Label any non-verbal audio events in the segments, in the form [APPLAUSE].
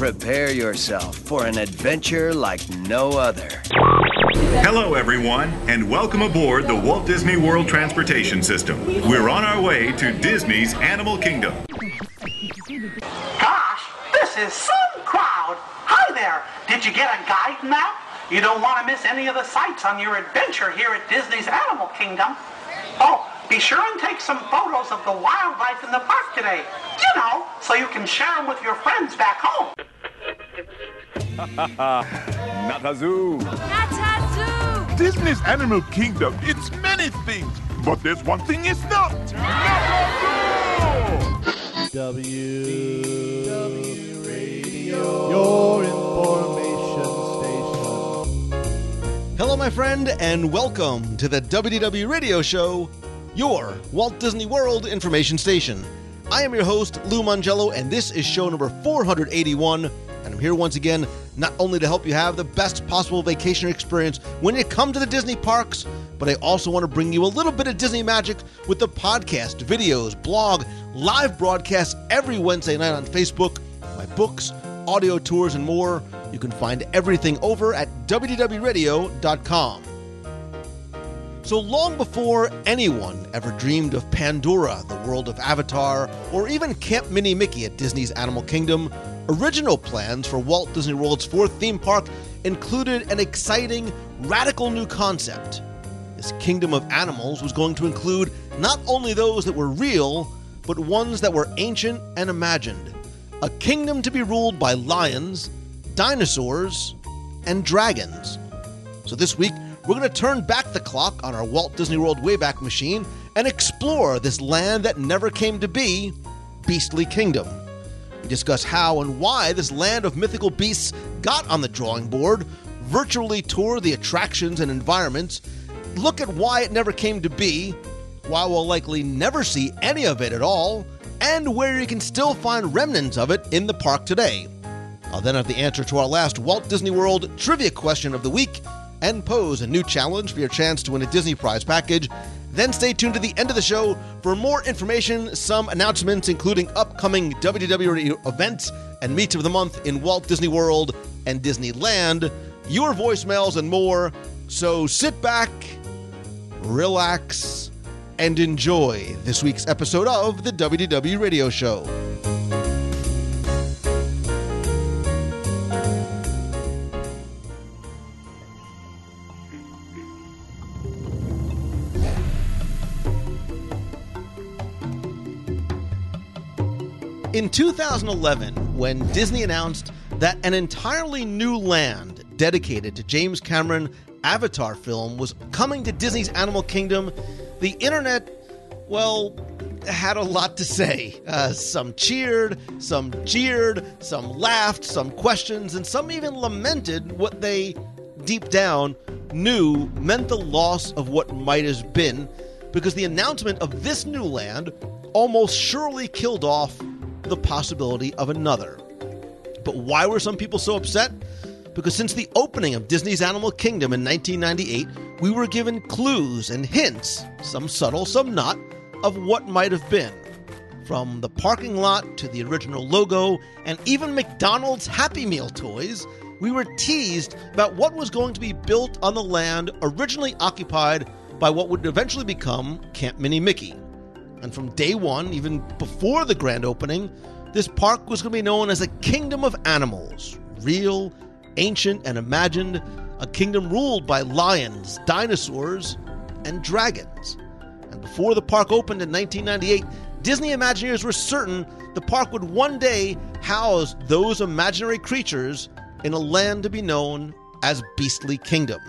Prepare yourself for an adventure like no other. Hello, everyone, and welcome aboard the Walt Disney World Transportation System. We're on our way to Disney's Animal Kingdom. Gosh, this is some crowd. Hi there. Did you get a guide map? You don't want to miss any of the sights on your adventure here at Disney's Animal Kingdom. Oh, be sure and take some photos of the wildlife in the park today. You know, so you can share them with your friends back home. [LAUGHS] Not a zoo. Natazoo! Disney's Animal Kingdom, it's many things, but there's one thing it's not. Not a zoo! W W Radio, your information station. Hello, my friend, and welcome to the WDW Radio Show, your Walt Disney World information station. I am your host, Lou Mongello, and this is show number 481. And I'm here once again, not only to help you have the best possible vacation experience when you come to the Disney parks, but I also want to bring you a little bit of Disney magic with the podcast, videos, blog, live broadcasts every Wednesday night on Facebook, my books, audio tours, and more. You can find everything over at WDWRadio.com. So long before anyone ever dreamed of Pandora, the world of Avatar, or even Camp Minnie Mickey at Disney's Animal Kingdom, original plans for Walt Disney World's fourth theme park included an exciting, radical new concept. This kingdom of animals was going to include not only those that were real, but ones that were ancient and imagined. A kingdom to be ruled by lions, dinosaurs, and dragons. So this week, we're going to turn back the clock on our Walt Disney World Wayback Machine and explore this land that never came to be, Beastly Kingdom. We discuss how and why this land of mythical beasts got on the drawing board, virtually tour the attractions and environments, look at why it never came to be, why we'll likely never see any of it at all, and where you can still find remnants of it in the park today. I'll then have the answer to our last Walt Disney World trivia question of the week and pose a new challenge for your chance to win a Disney Prize package. Then stay tuned to the end of the show for more information, some announcements, including upcoming WDW events and meets of the month in Walt Disney World and Disneyland, your voicemails, and more. So sit back, relax, and enjoy this week's episode of the WDW Radio Show. In 2011, when Disney announced that an entirely new land dedicated to James Cameron Avatar film was coming to Disney's Animal Kingdom, the internet, well, had a lot to say. Uh, some cheered, some jeered, some laughed, some questions, and some even lamented what they, deep down, knew meant the loss of what might have been, because the announcement of this new land almost surely killed off the possibility of another. But why were some people so upset? Because since the opening of Disney's Animal Kingdom in 1998, we were given clues and hints, some subtle, some not, of what might have been. From the parking lot to the original logo and even McDonald's Happy Meal toys, we were teased about what was going to be built on the land originally occupied by what would eventually become Camp Minnie Mickey. And from day one, even before the grand opening, this park was going to be known as a kingdom of animals real, ancient, and imagined, a kingdom ruled by lions, dinosaurs, and dragons. And before the park opened in 1998, Disney Imagineers were certain the park would one day house those imaginary creatures in a land to be known as Beastly Kingdom.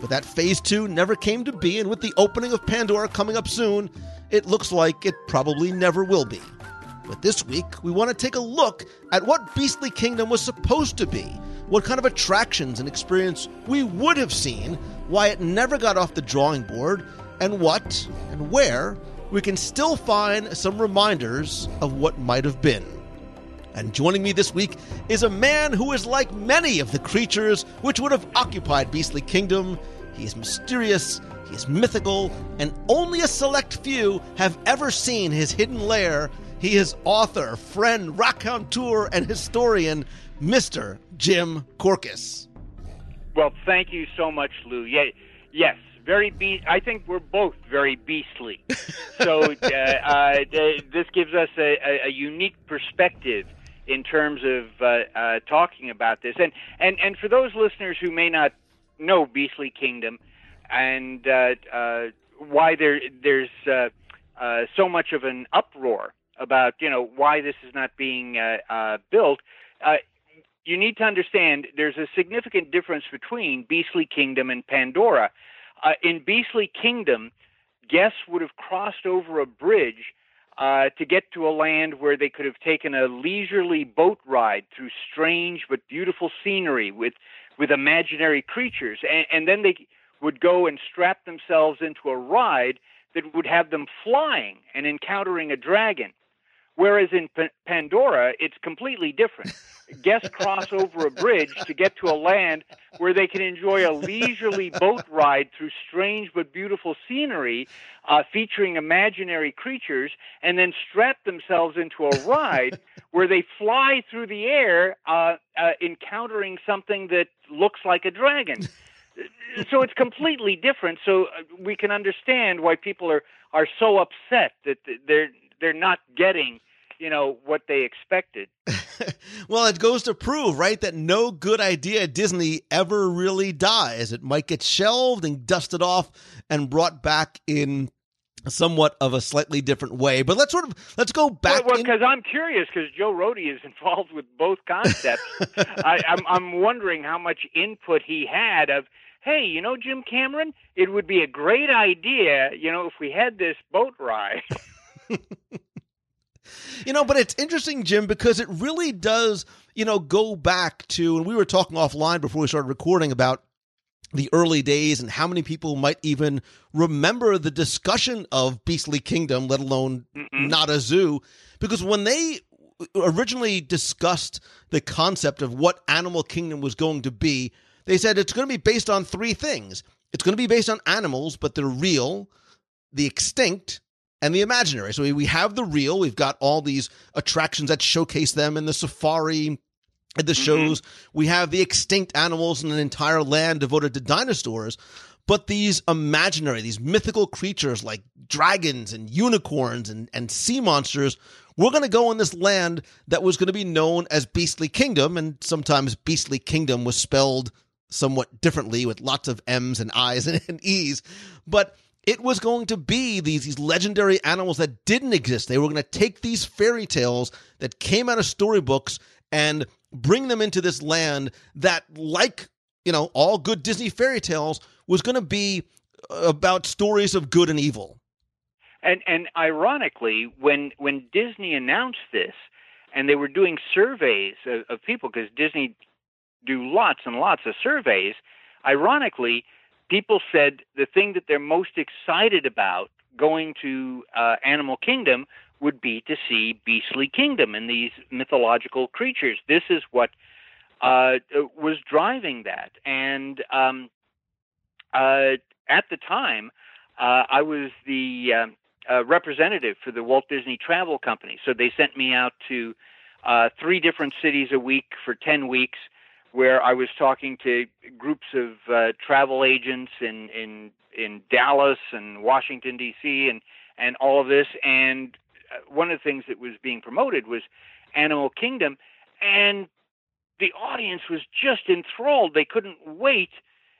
But that phase two never came to be, and with the opening of Pandora coming up soon, it looks like it probably never will be. But this week, we want to take a look at what Beastly Kingdom was supposed to be, what kind of attractions and experience we would have seen, why it never got off the drawing board, and what and where we can still find some reminders of what might have been. And joining me this week is a man who is like many of the creatures which would have occupied Beastly Kingdom. He is mysterious, he is mythical, and only a select few have ever seen his hidden lair. He is author, friend, raconteur, and historian, Mr. Jim Korkis. Well, thank you so much, Lou. Yeah, yes, very be. I think we're both very beastly. [LAUGHS] so uh, uh, this gives us a, a, a unique perspective in terms of uh, uh, talking about this. And, and, and for those listeners who may not know Beastly Kingdom and uh, uh, why there, there's uh, uh, so much of an uproar about, you know, why this is not being built, you need to understand there's a significant difference between Beastly Kingdom and Pandora. In Beastly Kingdom, guests would have crossed over a bridge uh, to get to a land where they could have taken a leisurely boat ride through strange but beautiful scenery with with imaginary creatures, and, and then they would go and strap themselves into a ride that would have them flying and encountering a dragon. Whereas in P- Pandora, it's completely different. Guests cross over a bridge to get to a land where they can enjoy a leisurely boat ride through strange but beautiful scenery uh, featuring imaginary creatures, and then strap themselves into a ride where they fly through the air, uh, uh, encountering something that looks like a dragon. so it's completely different. So uh, we can understand why people are are so upset that they're they're not getting you know what they expected. [LAUGHS] well, it goes to prove, right, that no good idea at Disney ever really dies. It might get shelved and dusted off and brought back in somewhat of a slightly different way. But let's sort of let's go back. Well, because in... I'm curious, because Joe Rohde is [LAUGHS] involved with both concepts. [LAUGHS] I, I'm I'm wondering how much input he had of. Hey, you know, Jim Cameron, it would be a great idea, you know, if we had this boat ride. You know, but it's interesting, Jim, because it really does, you know, go back to, and we were talking offline before we started recording about the early days and how many people might even remember the discussion of Beastly Kingdom, let alone mm-hmm. not a zoo. Because when they originally discussed the concept of what Animal Kingdom was going to be, they said it's going to be based on three things. It's going to be based on animals, but they're real, the extinct, and the imaginary. So we have the real, we've got all these attractions that showcase them in the safari, at the mm-hmm. shows. We have the extinct animals in an entire land devoted to dinosaurs. But these imaginary, these mythical creatures like dragons and unicorns and, and sea monsters, we're going to go in this land that was going to be known as Beastly Kingdom. And sometimes Beastly Kingdom was spelled somewhat differently with lots of M's and I's and, [LAUGHS] and E's. But it was going to be these, these legendary animals that didn't exist. They were going to take these fairy tales that came out of storybooks and bring them into this land that, like, you know, all good Disney fairy tales, was going to be uh, about stories of good and evil. And and ironically, when when Disney announced this, and they were doing surveys of, of people because Disney do lots and lots of surveys. Ironically, people said the thing that they're most excited about going to uh, Animal Kingdom would be to see Beastly Kingdom and these mythological creatures. This is what uh, was driving that. And um, uh, at the time, uh, I was the um, uh, representative for the Walt Disney Travel Company. So they sent me out to uh, three different cities a week for 10 weeks where I was talking to groups of uh, travel agents in in in Dallas and Washington D.C. and and all of this. And uh, one of the things that was being promoted was Animal Kingdom, and the audience was just enthralled. They couldn't wait,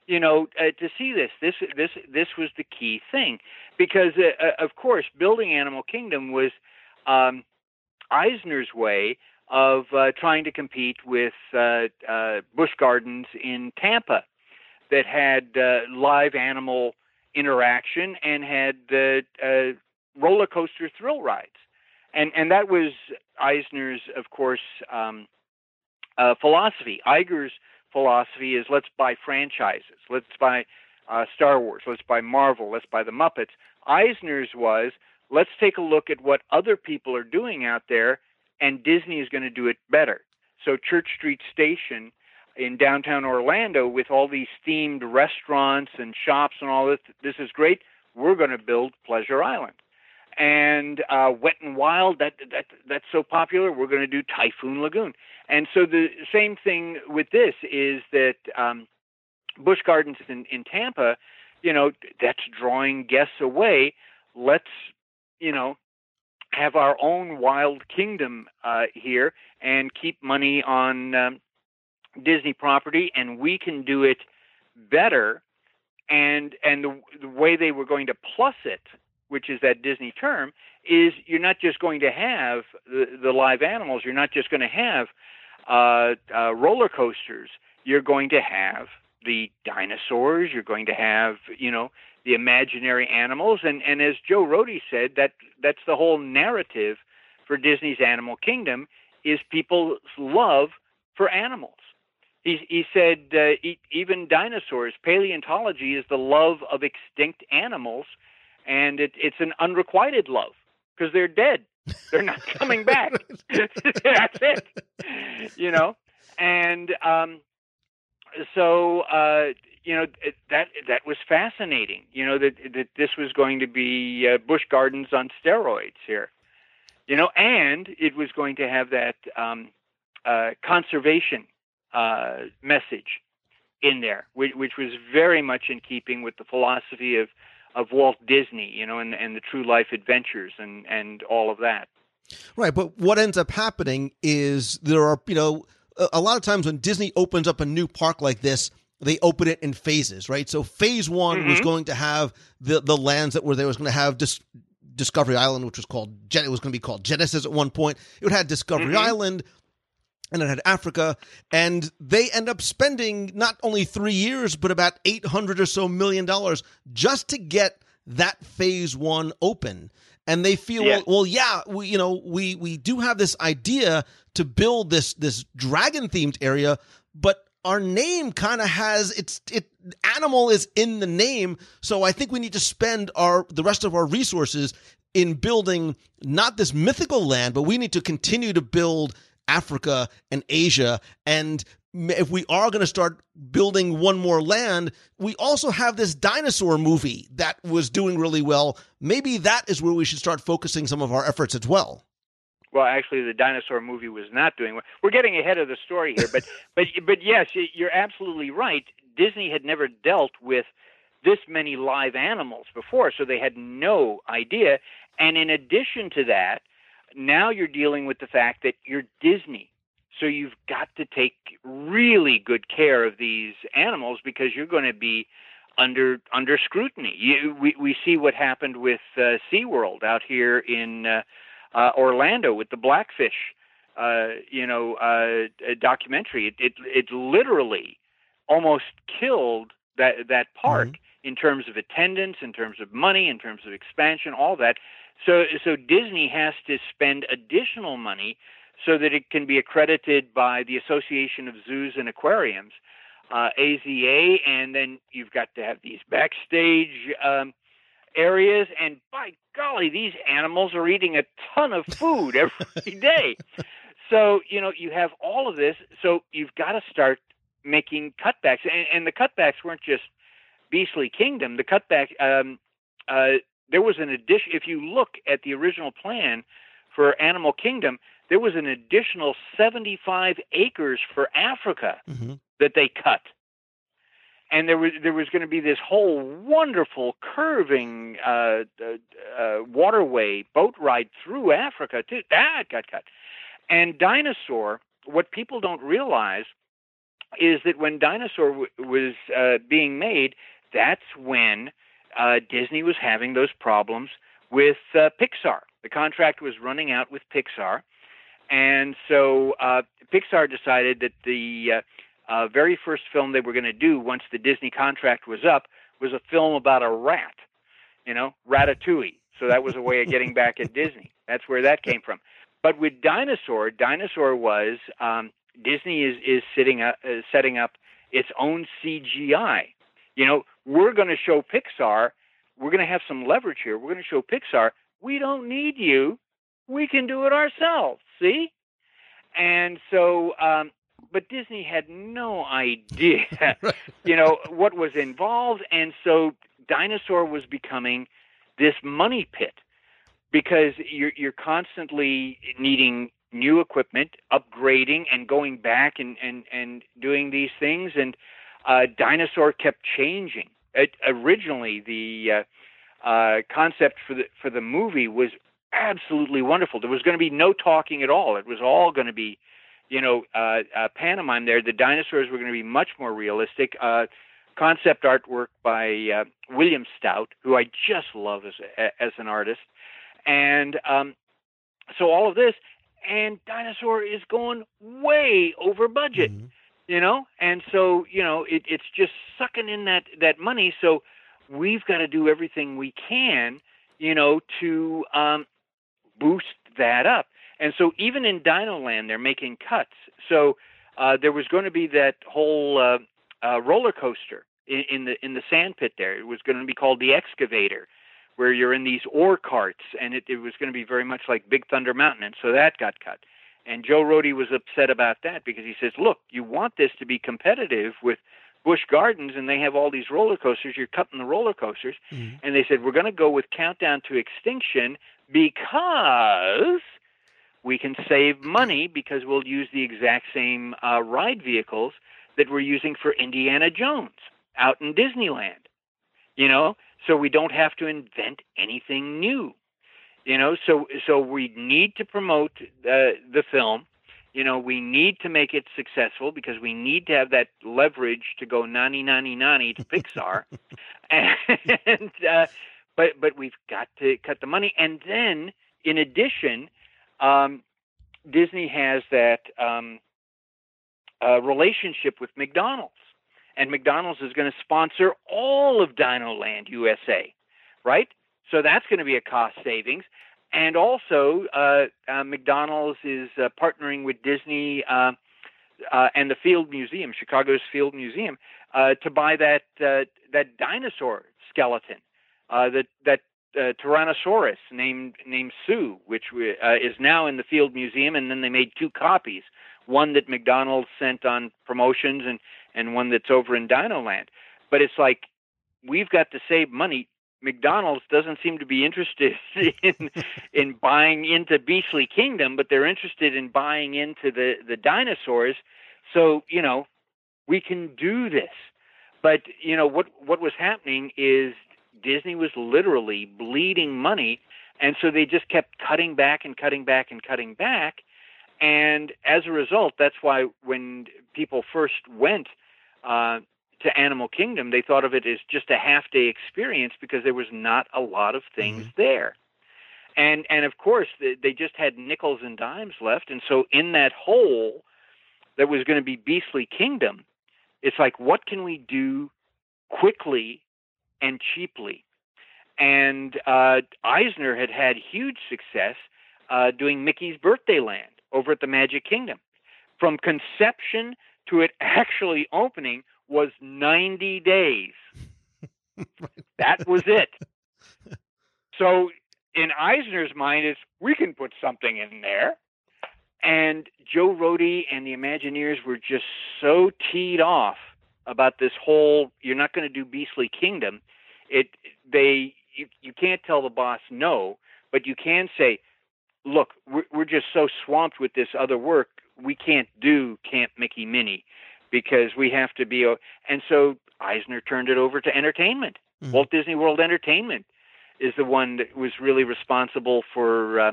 you know, uh, to see this. This this this was the key thing, because uh, uh of course, building Animal Kingdom was um, Eisner's way of uh, trying to compete with uh, uh, Busch Gardens in Tampa that had uh, live animal interaction and had uh, uh, roller coaster thrill rides. And, and that was Eisner's, of course, um, philosophy. Iger's philosophy is let's buy franchises, let's buy Star Wars, let's buy Marvel, let's buy the Muppets. Eisner's was let's take a look at what other people are doing out there and Disney is going to do it better. So Church Street Station in downtown Orlando with all these themed restaurants and shops and all this this is great. We're going to build Pleasure Island. and uh, Wet and Wild that that that's so popular. We're going to do Typhoon Lagoon, and so the same thing with this is that um, Busch Gardens in, in Tampa, you know, that's drawing guests away. Let's you know have our own wild kingdom uh, here and keep money on um, Disney property, and we can do it better. And and the, the way they were going to plus it, which is that Disney term, is you're not just going to have the, the live animals. You're not just going to have uh, uh, roller coasters. You're going to have the dinosaurs. You're going to have you know the imaginary animals, and and as Joe Rohde said, that that's the whole narrative for Disney's Animal Kingdom is people's love for animals. He, he said uh, e- even dinosaurs, paleontology is the love of extinct animals, and it, it's an unrequited love because they're dead. They're not [LAUGHS] coming back. [LAUGHS] That's it. You know, and um, so uh, you know that that was fascinating. You know that that this was going to be uh, Busch Gardens on steroids here. You know, and it was going to have that um, uh, conservation uh, message in there, which, which, was very much in keeping with the philosophy of of Walt Disney. You know, and and the True Life Adventures and and all of that. Right, but what ends up happening is there are you know a lot of times when Disney opens up a new park like this, they open it in phases, right? So phase one mm-hmm. was going to have the the lands that were there was going to have Dis- Discovery Island, which was called it was going to be called Genesis at one point. It had Discovery mm-hmm. Island, and it had Africa, and they end up spending not only three years but about eight hundred or so million dollars just to get that phase one open and they feel yeah. well, well yeah we you know we we do have this idea to build this this dragon themed area but our name kind of has its it animal is in the name so i think we need to spend our the rest of our resources in building not this mythical land but we need to continue to build africa and asia and if we are going to start building one more land, we also have this dinosaur movie that was doing really well. Maybe that is where we should start focusing some of our efforts as well. Well, actually, the dinosaur movie was not doing well. We're getting ahead of the story here, but [LAUGHS] but but yes, you're absolutely right. Disney had never dealt with this many live animals before, so they had no idea. And in addition to that, now you're dealing with the fact that you're Disney. So you've got to take really good care of these animals because you're going to be under under scrutiny. You, we we see what happened with uh, SeaWorld out here in uh, uh, Orlando with the Blackfish, uh, you know, uh, documentary. It, it it literally almost killed that that park mm-hmm. in terms of attendance, in terms of money, in terms of expansion, all that. So so Disney has to spend additional money so that it can be accredited by the Association of Zoos and Aquariums, uh, AZA, and then you've got to have these backstage um, areas. And by golly, these animals are eating a ton of food every [LAUGHS] day. so you know you have all of this. So you've got to start making cutbacks, and, and the cutbacks weren't just Beastly Kingdom. The cutback. Um, uh, there was an addition. If you look at the original plan for Animal Kingdom, there was an additional 75 acres for Africa mm-hmm. that they cut. And there was there was going to be this whole wonderful curving uh, uh, uh, waterway boat ride through Africa too. That got cut. And Dinosaur, what people don't realize is that when Dinosaur w- was uh, being made, that's when uh, Disney was having those problems with uh, Pixar. The contract was running out with Pixar, and so Pixar decided that the uh, very first film they were going to do once the Disney contract was up was a film about a rat, you know, Ratatouille. So that was a way of getting [LAUGHS] back at Disney. That's where that came from. But with Dinosaur, Dinosaur was um, Disney is is sitting up, uh, setting up its own CGI. You know, we're going to show Pixar. We're going to have some leverage here. We're going to show Pixar. We don't need you. We can do it ourselves see? And so, um, but Disney had no idea, [LAUGHS] you know, what was involved. And so Dinosaur was becoming this money pit. because you're you're constantly needing new equipment, upgrading, and going back and and and doing these things. And uh, dinosaur kept changing. It, originally, the uh, uh, concept for the for the movie was absolutely wonderful. There was going to be no talking at all. It was all going to be, you know, uh, uh, pantomime. There, the dinosaurs were going to be much more realistic. Uh, concept artwork by uh, William Stout, who I just love as as an artist, and um, so all of this, and Dinosaur is going way over budget, Mhm. you know, and so you know it, it's just sucking in that that money. So we've got to do everything we can, you know, to um, boost that up. And so even in Dino Land, they're making cuts. So uh, there was going to be that whole uh, uh, roller coaster in, in the in the sand pit there. It was going to be called the Excavator, where you're in these ore carts, and it, it was going to be very much like Big Thunder Mountain, and so that got cut. And Joe Rohde was upset about that because he says, "Look, you want this to be competitive with Busch Gardens, and they have all these roller coasters. You're cutting the roller coasters." Mhm. And they said, "We're going to go with Countdown to Extinction because." We can save money because we'll use the exact same uh, ride vehicles that we're using for Indiana Jones out in Disneyland. You know, so we don't have to invent anything new. You know, so so we need to promote uh, the film. You know, we need to make it successful because we need to have that leverage to go nani nani nani to Pixar, [LAUGHS] and uh, but but we've got to cut the money. And then, in addition, um, Disney has that um, uh, relationship with McDonald's, and McDonald's is going to sponsor all of Dino Land USA, right? So that's going to be a cost savings. And also, uh, uh, McDonald's is uh, partnering with Disney uh, uh, and the Field Museum, Chicago's Field Museum, uh, to buy that that dinosaur skeleton, uh, that that uh, Tyrannosaurus named named Sue, which uh, is now in the Field Museum, and then they made two copies, one that McDonald's sent on promotions, and and one that's over in Dino Land. But it's like we've got to save money. McDonald's doesn't seem to be interested [LAUGHS] in in buying into Beastly Kingdom, but they're interested in buying into the the dinosaurs. So you know, we can do this. But you know what what was happening is Disney was literally bleeding money, and so they just kept cutting back and cutting back and cutting back. And as a result, that's why when people first went uh, to Animal Kingdom, they thought of it as just a half day experience because there was not a lot of things there. And and of course they just had nickels and dimes left, and so in that hole that was going to be Beastly Kingdom, it's like what can we do quickly and cheaply? And uh, Eisner had had huge success uh, doing Mickey's Birthday Land over at the Magic Kingdom. From conception to it actually opening was 90 days. [LAUGHS] that was it. So in Eisner's mind is we can put something in there. And Joe Rohde and the Imagineers were just so teed off about this whole you're not going to do Beastly Kingdom. It they you, you can't tell the boss no, but you can say, look, we're, we're just so swamped with this other work, we can't do Camp Mickey Minnie because we have to be. And so Eisner turned it over to entertainment. Mhm. Walt Disney World Entertainment is the one that was really responsible for uh,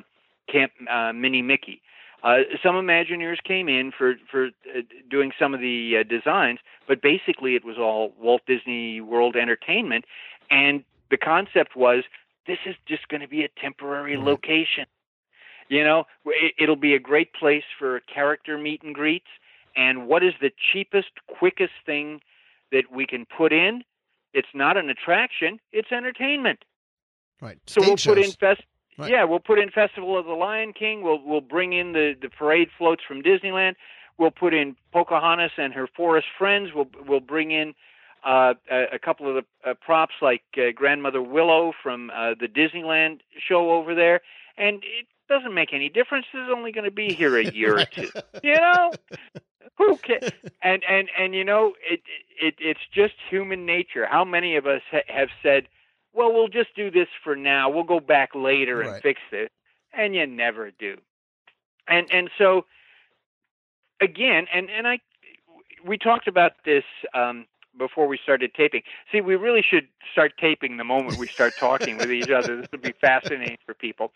Camp uh, Minnie Mickey. Uh, some Imagineers came in for for uh, doing some of the uh, designs, but basically it was all Walt Disney World Entertainment, and the concept was this is just going to be a temporary Right. location. You know, it, it'll be a great place for character meet and greets. And what is the cheapest, quickest thing that we can put in? It's not an attraction; it's entertainment. Right. So we'll Stage put in fest. Right. Yeah, we'll put in Festival of the Lion King. We'll we'll bring in the the parade floats from Disneyland. We'll put in Pocahontas and her forest friends. We'll we'll bring in uh, a, a couple of the uh, props like uh, Grandmother Willow from uh, the Disneyland show over there. And it doesn't make any difference. This is only going to be here a year or [LAUGHS] two. You know, who can and and and you know it it it's just human nature how many of us ha- have said well, we'll just do this for now. We'll go back later and Right. fix this, and you never do. And and so again, and and I we talked about this um, before we started taping. See, we really should start taping the moment we start talking with each other. This would be fascinating for people.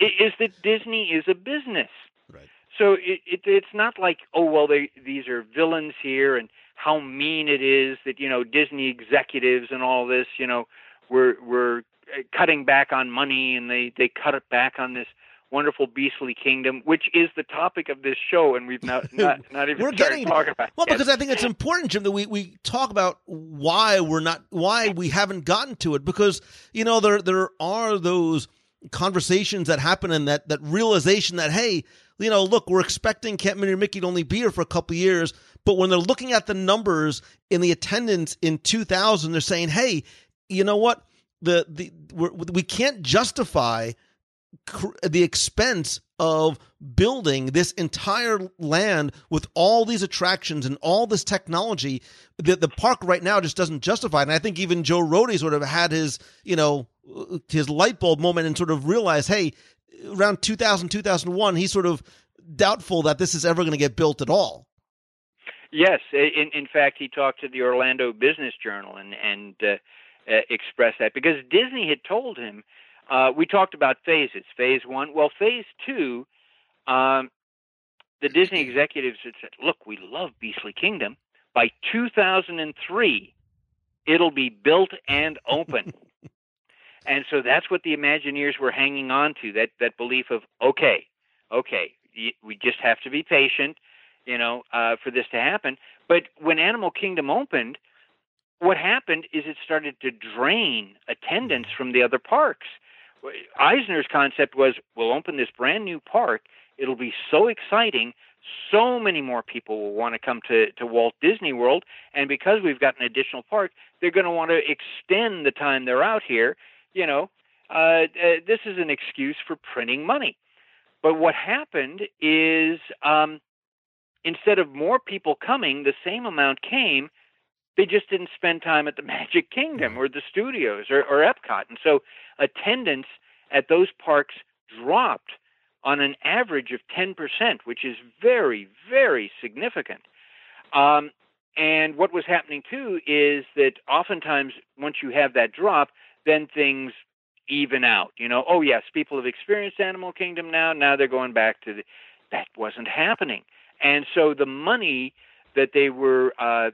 Is that Disney is a business. Right. So it, it it's not like oh well they these are villains here and how mean it is that you know Disney executives and all this you know we're we're uh, cutting back on money and they they cut it back on this wonderful beastly kingdom which is the topic of this show and we've not [LAUGHS] not, not even We're started getting talking about well yet. because I think it's important, Jim, that we, we talk about why we're not why we haven't gotten to it because you know there there are those conversations that happen and that that realization that hey you know look we're expecting Camp Minnie and Mickey to only be here for a couple of years but when they're looking at the numbers in the attendance in 2000 they're saying hey you know what the the we're, we can't justify the expense of building this entire land with all these attractions and all this technology that the park right now just doesn't justify. And I think even Joe Rohde sort of had his, you know, his light bulb moment and sort of realized, hey, around 2000, 2001, he's sort of doubtful that this is ever going to get built at all. Yes, in in fact, he talked to the Orlando Business Journal and and uh, uh, expressed that because Disney had told him. Uh, we talked about phases. Phase one, well, phase two, um, the Disney executives had said, "Look, we love Beastly Kingdom. By 2003, it'll be built and open." [LAUGHS] and so that's what the Imagineers were hanging on to that that belief of okay, okay, we just have to be patient you know, uh, for this to happen. But when Animal Kingdom opened, what happened is it started to drain attendance from the other parks. Eisner's concept was we'll open this brand new park. It'll be so exciting. So many more people will want to come to, to Walt Disney World. And because we've got an additional park, they're going to want to extend the time they're out here. You know, uh, uh, this is an excuse for printing money. But what happened is um, instead of more people coming, the same amount came. They just didn't spend time at the [LAUGHS] Magic Kingdom or the studios or, or Epcot. And so attendance at those parks dropped on an average of 10%, which is very, very significant. Um, and what was happening too is that oftentimes once you have that drop, then things even out. You know, oh yes, people have experienced Animal Kingdom now. Now they're going back to the. That wasn't happening, and so the money that they were uh,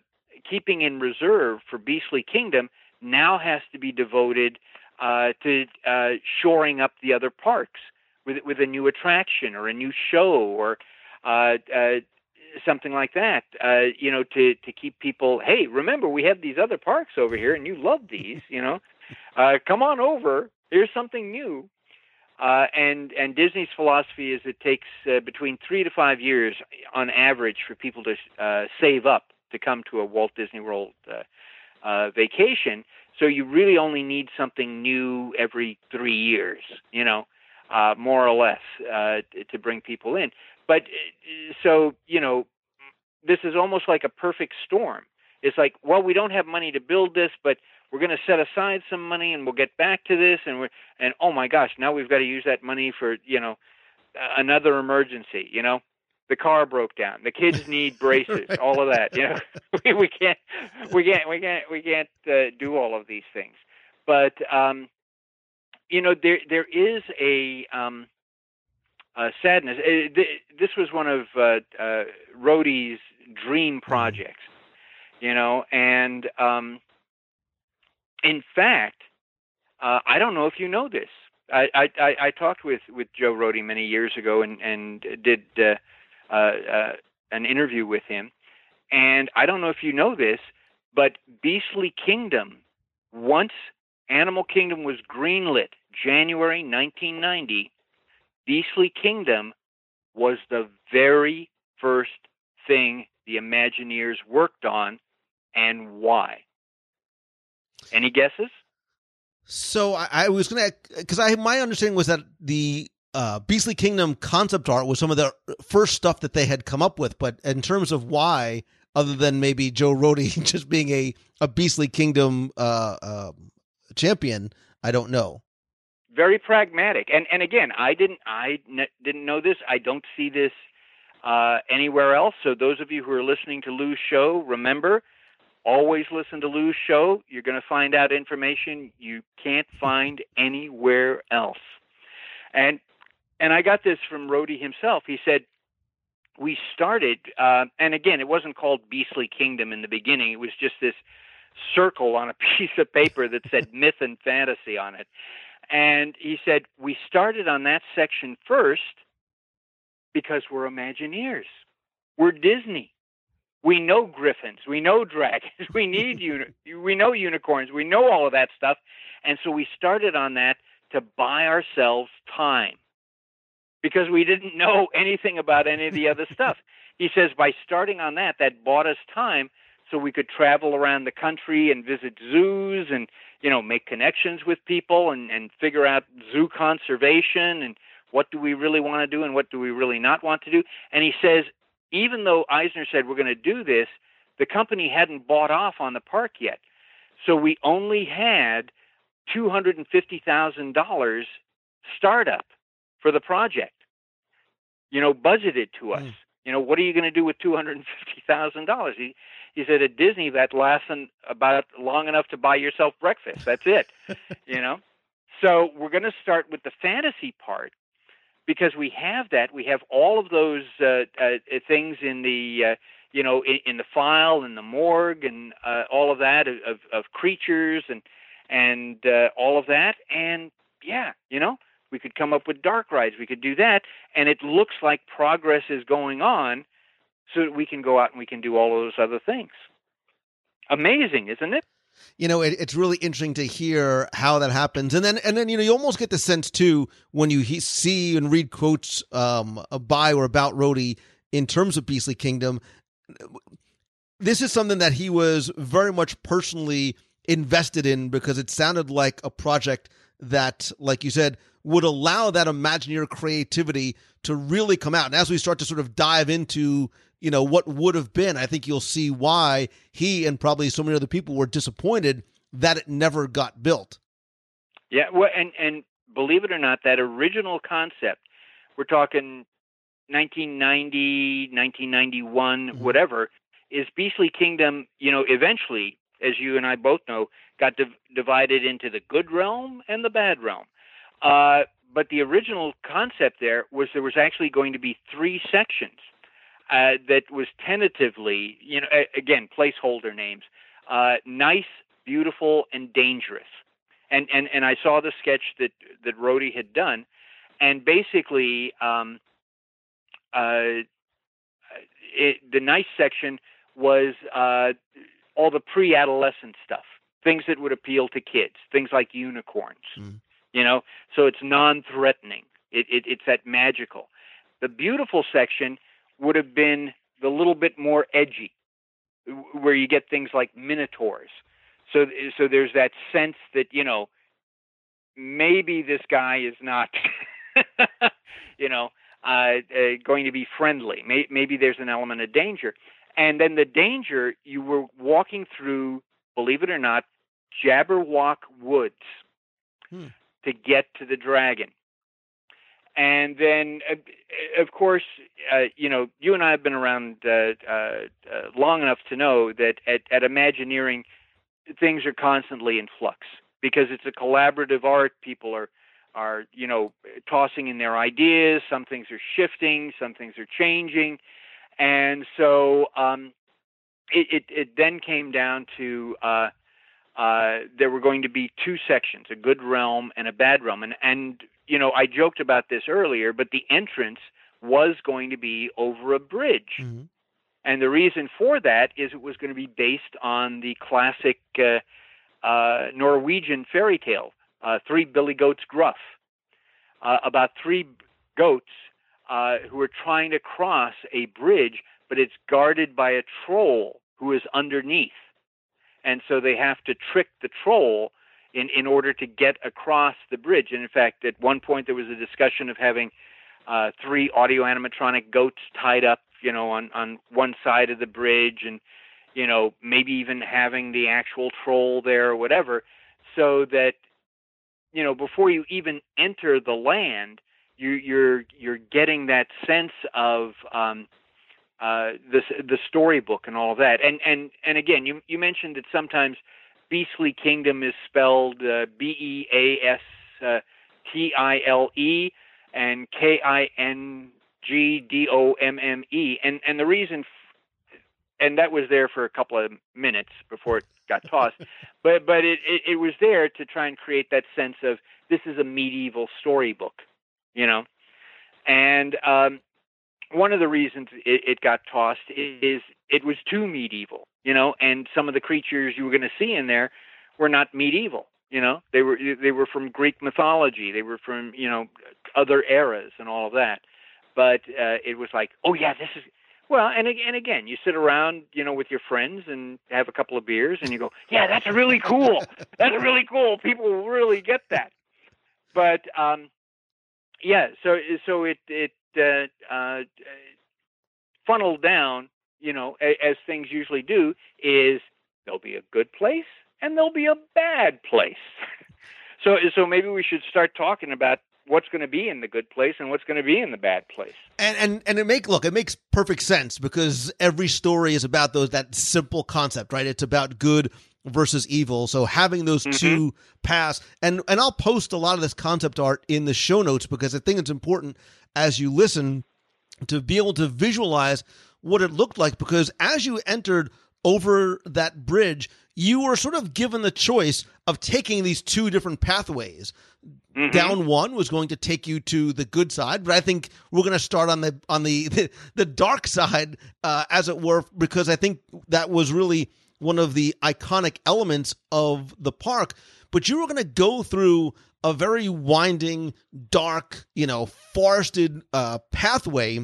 keeping in reserve for Beastly Kingdom now has to be devoted uh, to uh, shoring up the other parks with with a new attraction or a new show or uh, uh, something like that. Uh, you know, to to keep people. Hey, remember we have these other parks over here, and you love these. You know, [LAUGHS] uh, come on over. Here's something new. Uh, and and Disney's philosophy is it takes uh, between three to five years on average for people to uh, save up to come to a Walt Disney World uh, uh, vacation. So you really only need something new every three years, you know, uh, more or less, uh, to bring people in. But uh, so you know, this is almost like a perfect storm. It's like, well, we don't have money to build this, but we're going to set aside some money and we'll get back to this and we're and oh my gosh now we've got to use that money for you know another emergency you know the car broke down. The kids [LAUGHS] need braces all of that you know. [LAUGHS] We, we can't we can't we can't we can't uh, do all of these things. But um you know there there is a um uh, sadness. Uh, th- this was one of uh, uh Rohde's dream projects you know and um in fact, uh, I don't know if you know this. I, I, I, I talked with, with Joe Rohde many years ago and, and did uh, uh, uh, Uh, uh, an interview with him. And I don't know if you know this, but Beastly Kingdom, once Animal Kingdom was greenlit, January 1990, Beastly Kingdom was the very first thing the Imagineers worked on, and why? Any guesses? So I, I was gonna because I my understanding was that the uh, Beastly Kingdom concept art was some of the first stuff that they had come up with, but in terms of why, other than maybe Joe Rohde [LAUGHS] just being a a Beastly Kingdom uh, uh, champion, I don't know. Very pragmatic, and and again, I didn't I n- didn't know this. I don't see this uh, anywhere else. So those of you who are listening to Lou's show, remember, always listen to Lou's show. You're going to find out information you can't find anywhere else. And and I got this from Rohde himself. He said we started, uh, and again, it wasn't called Beastly Kingdom in the beginning. It was just this circle on a [LAUGHS] piece of paper that said [LAUGHS] myth and fantasy on it. And he said, We started on that section first because we're Imagineers. We're Disney. We know griffins. We know dragons. [LAUGHS] We need uni- we know unicorns. We know all of that stuff. And so we started on that to buy ourselves time because we didn't know [LAUGHS] anything about any of the other stuff. He says by starting on that, that bought us time so we could travel around the country and visit zoos and you know make connections with people and and figure out zoo conservation and what do we really want to do and what do we really not want to do. And he says even though eisner said we're going to do this the company hadn't bought off on the park yet. So we only had $250,000 startup for the project you know budgeted to us you know what are you going to do with $250,000 he he said at Disney that lasts an, about long enough to buy yourself breakfast. That's it, [LAUGHS] you know. So we're going to start with the fantasy part because we have that. We have all of those uh, uh, things in the uh, you know in, in the file and the morgue and uh, all of that of, of, of creatures and and uh, all of that. And yeah, you know, we could come up with dark rides. We could do that, and it looks like progress is going on so that we can go out and we can do all of those other things. Amazing, isn't it? You know, it, it's really interesting to hear how that happens, and then and then you know you almost get the sense too when you he, see and read quotes um, by or about Rohde in terms of Beastly Kingdom. This is something that he was very much personally invested in because it sounded like a project that, like you said, would allow that Imagineer creativity to really come out. And as we start to sort of dive into you know what would have been i think you'll see why he and probably so many other people were disappointed that it never got built yeah well and and believe it or not that original concept we're talking 1990 1991 mm-hmm. whatever is beastly kingdom you know eventually as you and i both know got div- divided into the good realm and the bad realm uh, but the original concept there was there was actually going to be three sections uh, that was tentatively, you know, again, placeholder names, uh, nice, beautiful, and dangerous. And, and and I saw the sketch that that Rohde had done, and basically, um, uh, it, the nice section was uh, all the pre-adolescent stuff, things that would appeal to kids, things like unicorns. Mm. You know, so it's non-threatening. It, it, it's that magical. The beautiful section would have been the little bit more edgy, where you get things like minotaurs. So, so there's that sense that you know maybe this guy is not, [LAUGHS] you know, uh, uh, going to be friendly. May, maybe there's an element of danger, and then the danger you were walking through, believe it or not, Jabberwock Woods hmm. To get to the dragon and then uh, of course uh, you know you and I have been around uh, uh, uh, long enough to know that at, at Imagineering things are constantly in flux because it's a collaborative art. People are are you know tossing in their ideas. Some things are shifting. Some things are changing, and so um, it, it, it then came down to uh, uh, there were going to be two sections, a good realm and a bad realm. And, and, you know, I joked about this earlier, but the entrance was going to be over a bridge. Mm-hmm. And the reason for that is it was going to be based on the classic uh, uh, Norwegian fairy tale, uh, Three Billy Goats Gruff, uh, about three goats uh, who are trying to cross a bridge, but it's guarded by a troll who is underneath and so they have to trick the troll in in order to get across the bridge. And in fact, at one point there was a discussion of having uh, three audio animatronic goats tied up, you know, on on one side of the bridge, and you know maybe even having the actual troll there or whatever. so that you know before you even enter the land, you, you're you're getting that sense of um, uh, the the storybook and all of that. And and and again, you you mentioned that sometimes Beastly Kingdom is spelled uh, B E A S uh, T I L E and K I N G D O M M E. And and the reason, f- and that was there for a couple of minutes before it got tossed, [LAUGHS] but but it, it it was there to try and create that sense of this is a medieval storybook, you know, and um, one of the reasons it, it got tossed is it was too medieval, you know, and some of the creatures you were going to see in there were not medieval. You know, they were they were from Greek mythology. They were from you know other eras and all of that. But uh, it was like, oh yeah, this is well. And and again, you sit around, you know, with your friends and have a couple of beers, and you go, yeah, that's really cool. that's really cool. People really get that. But um, yeah, so so it it uh, uh, funneled down, you know, a, as things usually do, is there'll be a good place and there'll be a bad place. [LAUGHS] so so maybe we should start talking about what's going to be in the good place and what's going to be in the bad place. And and and it make look it makes perfect sense because every story is about those that simple concept, right? It's about good versus evil. So having those Mhm. two paths and and I'll post a lot of this concept art in the show notes because I think it's important as you listen to be able to visualize what it looked like because as you entered over that bridge, you were sort of given the choice of taking these two different pathways. Mhm. Down one was going to take you to the good side, but I think we're going to start on the on the the, [LAUGHS] the dark side, uh, as it were, because I think that was really one of the iconic elements of the park. But you were going to go through a very winding, dark, you know, forested uh, pathway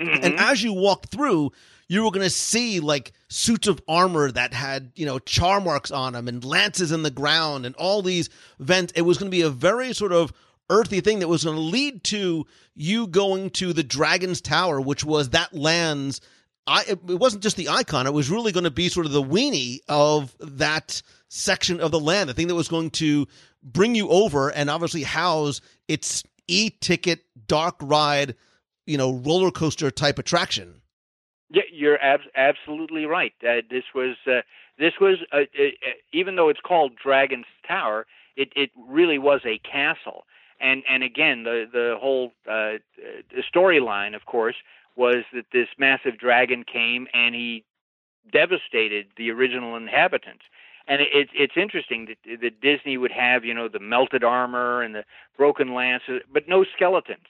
Mhm. and as you walked through, you were going to see like suits of armor that had, you know, char marks on them and lances in the ground and all these vents. It was going to be a very sort of earthy thing that was going to lead to you going to the Dragon's Tower, which was that land's. I, it wasn't just the icon; it was really going to be sort of the weenie of that section of the land. The thing that was going to bring you over and obviously house its e-ticket dark ride you know roller coaster type attraction. Yeah, you're ab- absolutely right. Uh, this was uh, this was uh, uh, uh, even though it's called Dragon's Tower, it it really was a castle. And and again, the the whole uh, storyline, of course, was that this massive dragon came and he devastated the original inhabitants. And it, it's it's interesting that, that Disney would have you know the melted armor and the broken lances, but no skeletons.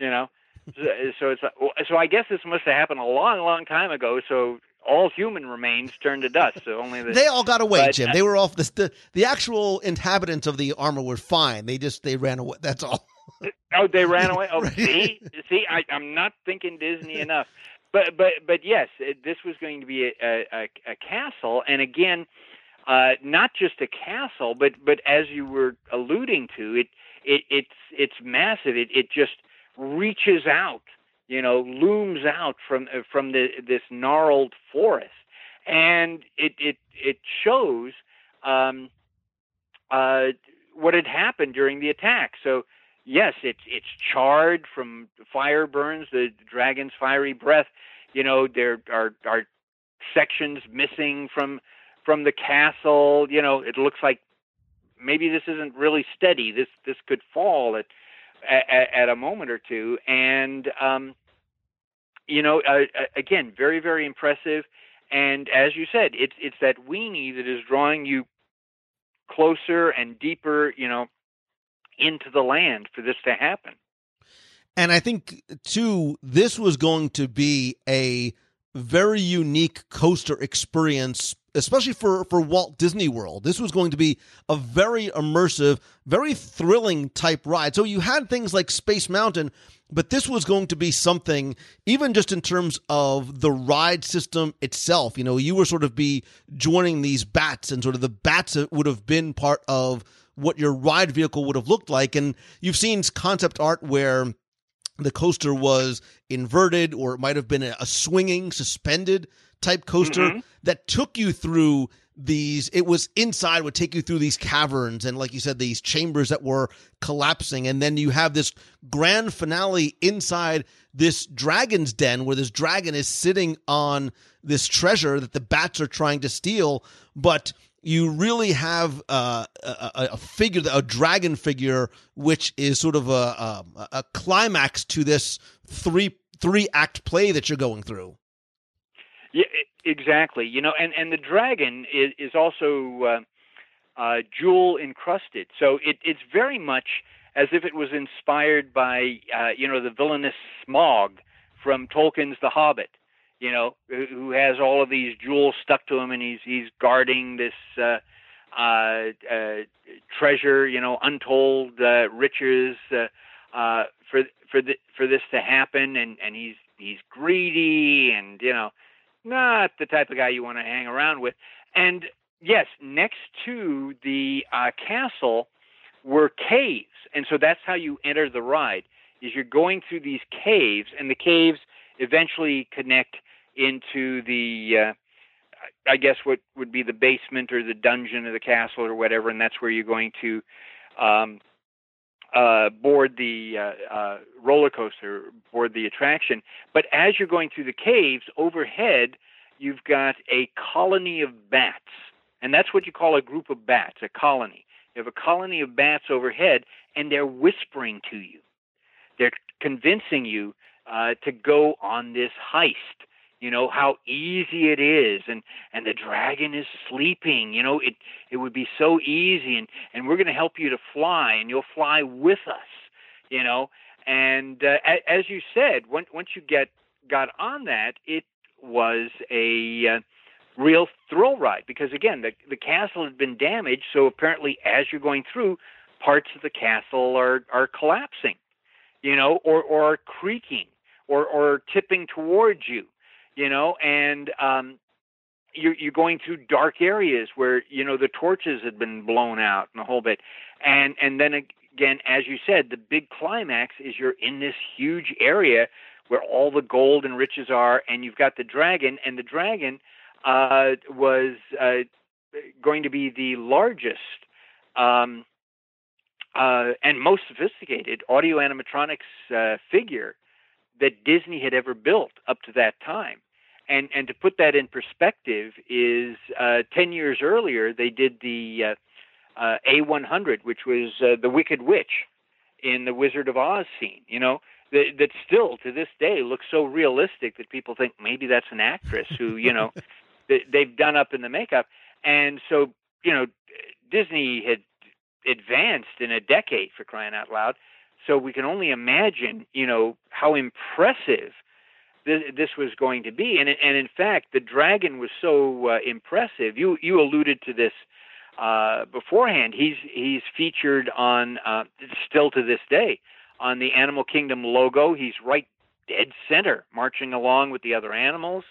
You know, so, [LAUGHS] so it's so I guess this must have happened a long, long time ago. So all human remains turned to dust. So only the They all got away, but, Jim. uh, They were off the, the the actual inhabitants of the armor were fine. They just they ran away. That's all. [LAUGHS] Oh, they ran away. Oh, [LAUGHS] Right. see, see, I, I'm not thinking Disney enough. But but but yes, it, this was going to be a, a, a castle, and again, uh, not just a castle, but but as you were alluding to, it it it's it's massive. It it just reaches out, you know, looms out from uh, from the this gnarled forest, and it it it shows um, uh, what had happened during the attack. So yes, it's it's charred from fire burns, the dragon's fiery breath. You know, there are are sections missing from from the castle. You know, it looks like maybe this isn't really steady. This this could fall at at, at a moment or two, and um, you know, uh, uh, again, very very impressive. And as you said, it's it's that weenie that is drawing you closer and deeper. You know, into the land for this to happen. And I think too, this was going to be a very unique coaster experience, especially for for Walt Disney World. This was going to be a very immersive, very thrilling type ride. So you had things like Space Mountain, but this was going to be something even just in terms of the ride system itself. You know, you were sort of be joining these bats, and sort of the bats would have been part of what your ride vehicle would have looked like. And you've seen concept art where the coaster was inverted or it might have been a, swinging suspended type coaster Mhm. that took you through these it was inside would take you through these caverns and like you said these chambers that were collapsing. And then you have this grand finale inside this dragon's den where this dragon is sitting on this treasure that the bats are trying to steal. But you really have uh, a, a figure a dragon figure which is sort of a, a, a climax to this three three act play that you're going through exactly. You know, and and the dragon is is also uh, uh, jewel encrusted, so it it's very much as if it was inspired by uh, you know the villainous Smaug from Tolkien's The Hobbit. You know, who has all of these jewels stuck to him, and he's he's guarding this. Uh, uh, uh, treasure, you know, untold uh, riches uh, uh, for for the, for this to happen, and and he's he's greedy, and you know, not the type of guy you want to hang around with. And yes, next to the uh, castle were caves, and so that's how you enter the ride. Is you're going through these caves, and the caves eventually connect into the, uh, I guess what would be the basement or the dungeon of the castle or whatever, and that's where you're going to um, uh, board the uh, uh, roller coaster, board the attraction. But as you're going through the caves overhead, you've got a colony of bats, and that's what you call a group of bats, a colony. You have a colony of bats overhead, and they're whispering to you. They're convincing you uh, to go on this heist you know how easy it is and and the dragon is sleeping you know it it would be so easy and and we're going to help you to fly and you'll fly with us you know? And uh, as you said once once you get got on that it was a uh, real thrill ride because again the the castle had been damaged so apparently as you're going through parts of the castle are are collapsing you know or or are creaking or or tipping towards you you know, and um, you're, you're going through dark areas where you know the torches had been blown out and the whole bit, and and then again, as you said, the big climax is you're in this huge area where all the gold and riches are, and you've got the dragon, and the dragon uh, was uh, going to be the largest. Um, uh, and most sophisticated audio animatronics uh, figure that Disney had ever built up to that time and and to put that in perspective is uh, 10 years earlier they did the uh, uh, A100 which was uh, the Wicked Witch in the Wizard of Oz scene you know that, that still to this day looks so realistic that people think maybe that's an actress who you know [LAUGHS] they've done up in the makeup. And so you know Disney had advanced in a decade for crying out loud. So we can only imagine you know how impressive this, this was going to be. And and in fact, the dragon was so uh, impressive. You you alluded to this uh, beforehand. He's he's featured on uh, still to this day on the Animal Kingdom logo. He's right dead center, marching along with the other animals.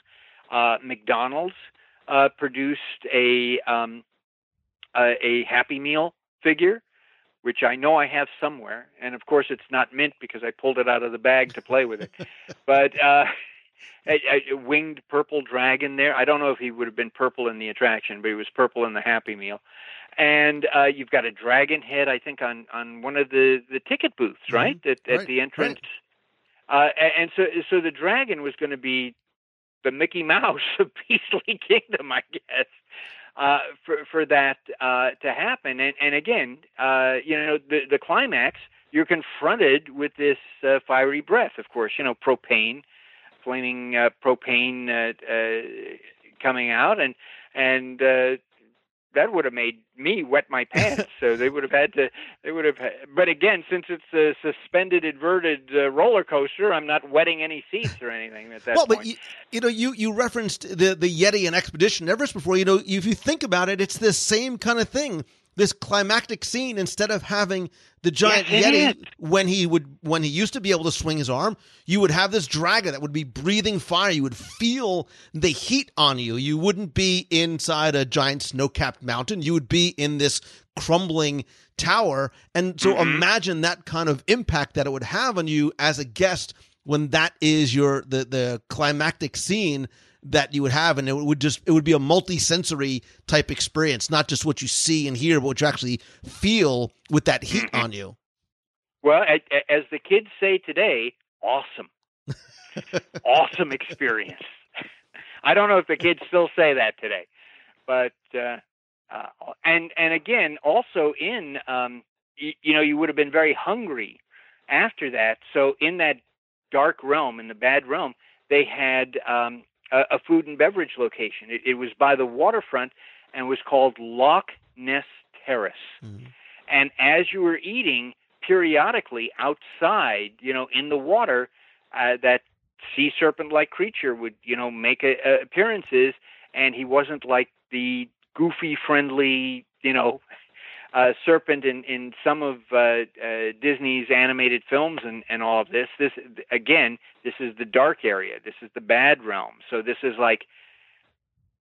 Uh, McDonald's uh, produced a um, a, a Happy Meal figure which I know I have somewhere, and of course it's not mint because I pulled it out of the bag to play with it. [LAUGHS] but uh, a, a winged purple dragon there. I don't know if he would have been purple in the attraction, but he was purple in the Happy Meal. And uh, you've got a dragon head, I think, on on one of the the ticket booths, mm-hmm. right, at, at right, the entrance. Right. Uh, and so so the dragon was going to be the Mickey Mouse [LAUGHS] of Beastly Kingdom, I guess uh, for for that uh, to happen. And and again, uh, you know, the the climax, you're confronted with this uh, fiery breath. Of course, you know, propane, flaming uh, propane uh, uh, coming out, and and uh, that would have made me wet my pants. [LAUGHS] so they would have had to. They would have. But again, since it's a suspended, inverted uh, roller coaster, I'm not wetting any seats or anything at that well, point. but you, you, know, you you referenced the the Yeti and Expedition Everest before. You know, if you think about it, it's the same kind of thing this climactic scene instead of having the giant yes, yeti when he would when he used to be able to swing his arm you would have this dragon that would be breathing fire. You would feel the heat on you. You wouldn't be inside a giant snow-capped mountain. You would be in this crumbling tower. And so mm-hmm. imagine that kind of impact that it would have on you as a guest when that is your the the climactic scene that you would have, and it would just it would be a multi-sensory type experience, not just what you see and hear, but what you actually feel with that heat on you. [CLEARS THROAT] Well, as the kids say today, awesome, [LAUGHS] awesome experience. [LAUGHS] I don't know if the kids still say that today, but uh, uh, and and again, also in um, y- you know, you would have been very hungry after that. So in that dark realm, in the bad realm, they had um, a, a food and beverage location. It, it was by the waterfront and was called Loch Ness Terrace. And as you were eating, periodically outside, you know, in the water, uh, that sea serpent-like creature would, you know, make a, a appearances, and he wasn't like the goofy, friendly, you know, uh, serpent in in some of uh, uh, Disney's animated films and and all of this. This again, this is the dark area. This is the bad realm. So this is like.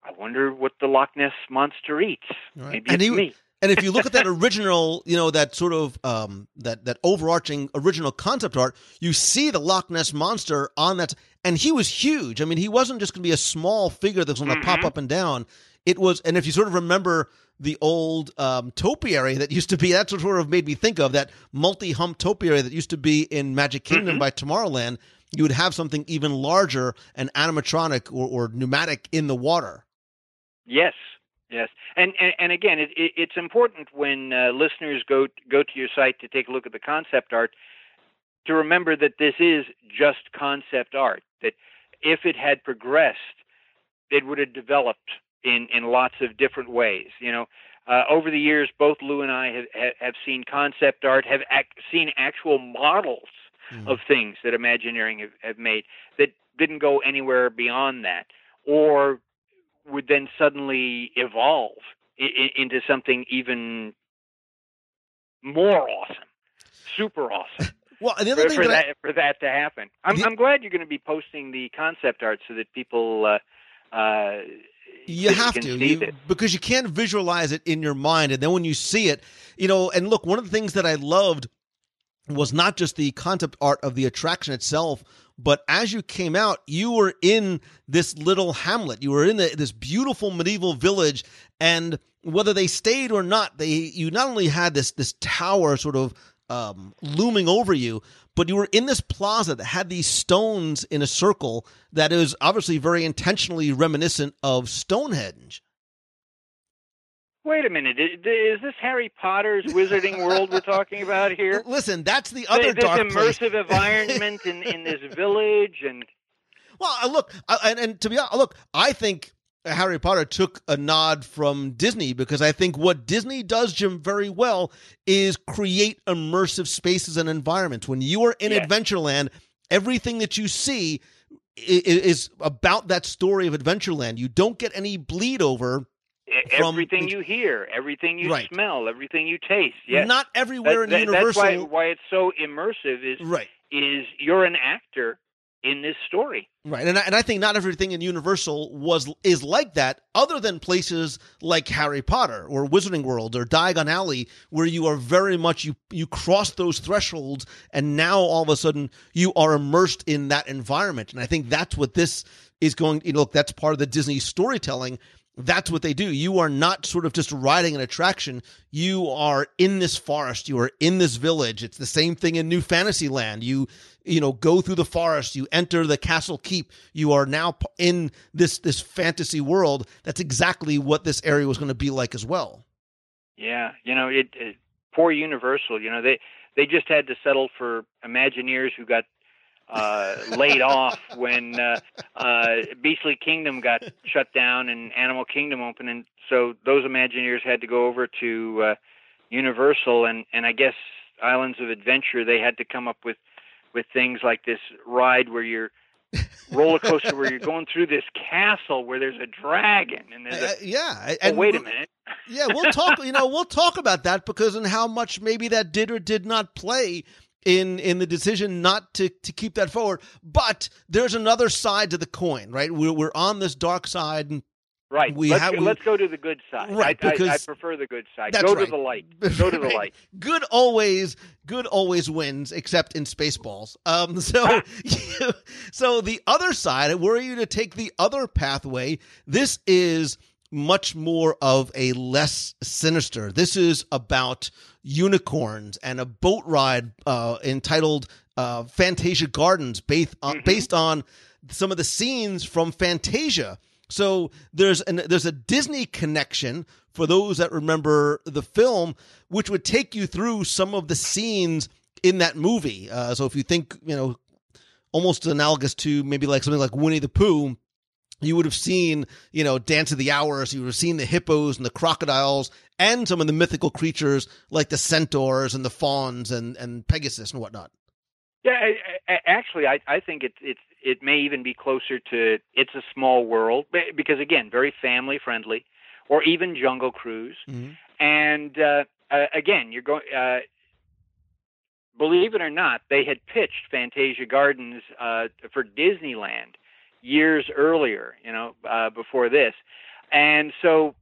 I wonder what the Loch Ness monster eats. Maybe and it's he, me. and if you look at that [LAUGHS] original, you know that sort of um, that that overarching original concept art, you see the Loch Ness monster on that, and he was huge. I mean, he wasn't just going to be a small figure that's going to pop up and down. It was, and if you sort of remember the old um, topiary that used to be, that's what sort of made me think of that multi-hump topiary that used to be in Magic Kingdom by Tomorrowland. You would have something even larger and animatronic or, or pneumatic in the water. Yes, yes, and and, and again, it, it, it's important when uh, listeners go go to your site to take a look at the concept art to remember that this is just concept art. That if it had progressed, it would have developed in in lots of different ways. You know, uh, over the years, both Lou and I have have, seen concept art, have ac- seen actual models of things that Imagineering have, have made that didn't go anywhere beyond that, or would then suddenly evolve i- into something even more awesome, super awesome. [LAUGHS] Well, the other for, thing for that I- for that to happen, I'm, I'm glad you're going to be posting the concept art so that people uh, uh, You have to you, because you can't visualize it in your mind, and then when you see it, you know. And look, one of the things that I loved was not just the concept art of the attraction itself, but as you came out, you were in this little hamlet. You were in the, this beautiful medieval village, and whether they stayed or not, they you not only had this this tower sort of um, looming over you, but you were in this plaza that had these stones in a circle that is obviously very intentionally reminiscent of Stonehenge. Wait a minute, is, is this Harry Potter's Wizarding World we're talking about here? [LAUGHS] Listen, that's the other this dark place. immersive [LAUGHS] environment in, in this village, and Well, look, I, and, and to be honest, look, I think Harry Potter took a nod from Disney because I think what Disney does, Jim, very well is create immersive spaces and environments. When you are in Yes. Adventureland, everything that you see is about that story of Adventureland. You don't get any bleed over. From everything you hear, everything you Right. smell, everything you taste. Yes. Not everywhere in That- that- Universal. That's why, why it's so immersive. Is Right. is you're an actor in this story. Right, and I, and I think not everything in Universal was is like that, other than places like Harry Potter or Wizarding World or Diagon Alley, where you are very much you you cross those thresholds, and now all of a sudden you are immersed in that environment, and I think that's what this is going. You know, look, that's part of the Disney storytelling. That's what they do. You are not sort of just riding an attraction. You are in this forest. You are in this village. It's the same thing in New Fantasyland. You, you know, go through the forest. You enter the castle keep. You are now in this this fantasy world. That's exactly what this area was going to be like as well. Yeah, you know, it, it poor Universal. You know, they they just had to settle for Imagineers who got uh, laid off when uh, uh, Beastly Kingdom got shut down and Animal Kingdom opened, and so those Imagineers had to go over to uh, Universal, and and I guess Islands of Adventure they had to come up with with things like this ride where you're roller coaster where you're going through this castle where there's a dragon and there's a Uh, yeah, oh, and wait a minute yeah, we'll talk. You know, we'll talk about that because and how much maybe that did or did not play in in the decision not to to keep that forward. But there's another side to the coin, right? We're we're on this dark side, and Right. We let's, have- go, we- let's go to the good side. Right, I, I, I prefer the good side. Go right. to the light. [LAUGHS] Go to the Right. light. Good always, good always wins, except in Spaceballs. Um, [LAUGHS] so, [LAUGHS] so the other side, I worry you to take the other pathway. This is much more of a less sinister. This is about unicorns and a boat ride uh, entitled uh, Fantasia Gardens, based on, based on some of the scenes from Fantasia. So there's an there's a Disney connection for those that remember the film, which would take you through some of the scenes in that movie. Uh, so if you think you know, almost analogous to maybe like something like Winnie the Pooh, you would have seen you know Dance of the Hours. You would have seen the hippos and the crocodiles and some of the mythical creatures like the centaurs and the fauns and and Pegasus and whatnot. Yeah, I, I, actually, I, I think it's it's it may even be closer to It's a Small World because again, very family friendly, or even Jungle Cruise. And uh, uh, again, you're going. Uh, believe it or not, they had pitched Fantasia Gardens uh, for Disneyland years earlier. You know, uh, before this, and so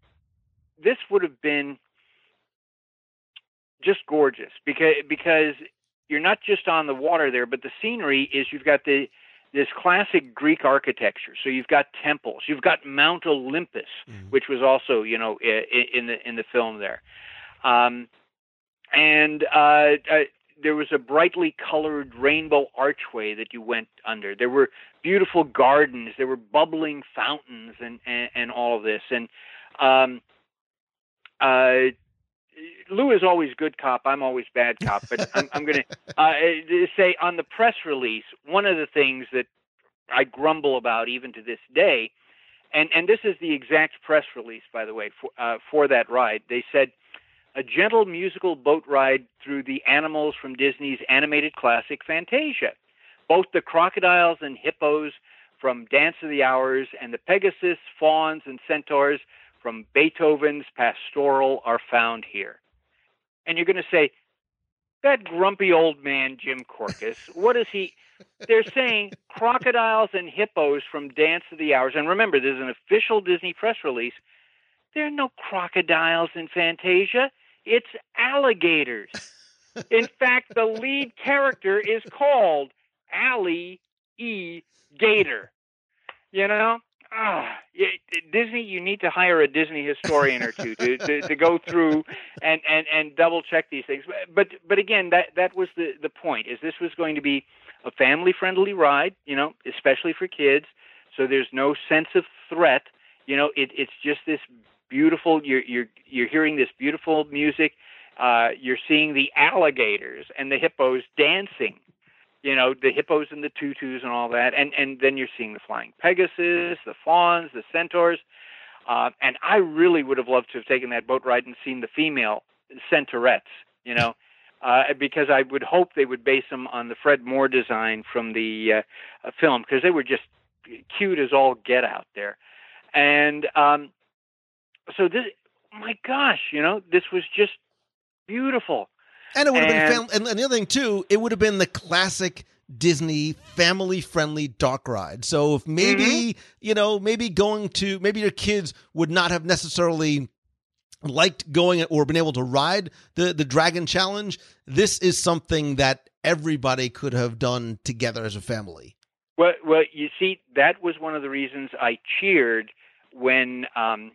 this would have been just gorgeous because because you're not just on the water there, but the scenery is you've got the this classic Greek architecture. So you've got temples, you've got Mount Olympus, which was also you know in the in the film there, um, and uh, uh, there was a brightly colored rainbow archway that you went under. There were beautiful gardens, there were bubbling fountains, and and, and all of this, and um, uh, Lou is always good cop. I'm always bad cop. But I'm, I'm going [LAUGHS] to uh, say on the press release, one of the things that I grumble about even to this day, and and this is the exact press release, by the way, for uh, for that ride. They said a gentle musical boat ride through the animals from Disney's animated classic Fantasia. Both the crocodiles and hippos from Dance of the Hours and the Pegasus, fawns, and centaurs from Beethoven's Pastoral are found here. And you're going to say, that grumpy old man, Jim Korkis, what is he? [LAUGHS] They're saying crocodiles and hippos from Dance of the Hours. And remember, there's an official Disney press release. There are no crocodiles in Fantasia, it's alligators. [LAUGHS] In fact, the lead character is called Allie E. Gator. You know? Y- Disney, you need to hire a Disney historian or two to, to, to go through and, and, and double check these things. But but again, that that was the the point. Is this was going to be a family friendly ride, you know, especially for kids. So there's no sense of threat. You know, it, it's just this beautiful. You're you're you're hearing this beautiful music. Uh, you're seeing the alligators and the hippos dancing you know the hippos and the tutus and all that. And and then you're seeing the flying pegasus the fawns the centaurs. Uh, and i really would have loved to have taken that boat ride and seen the female centaurettes you know [LAUGHS] uh, because i would hope they would base them on the fred moore design from the uh, uh, film because they were just cute as all get out there. And um so this my gosh you know this was just beautiful And it would have been, fam- and, and the other thing too, it would have been the classic Disney family-friendly dark ride. So if maybe Mm-hmm. you know, maybe going to maybe your kids would not have necessarily liked going or been able to ride the the Dragon Challenge, this is something that everybody could have done together as a family. Well, well, you see, that was one of the reasons I cheered when um,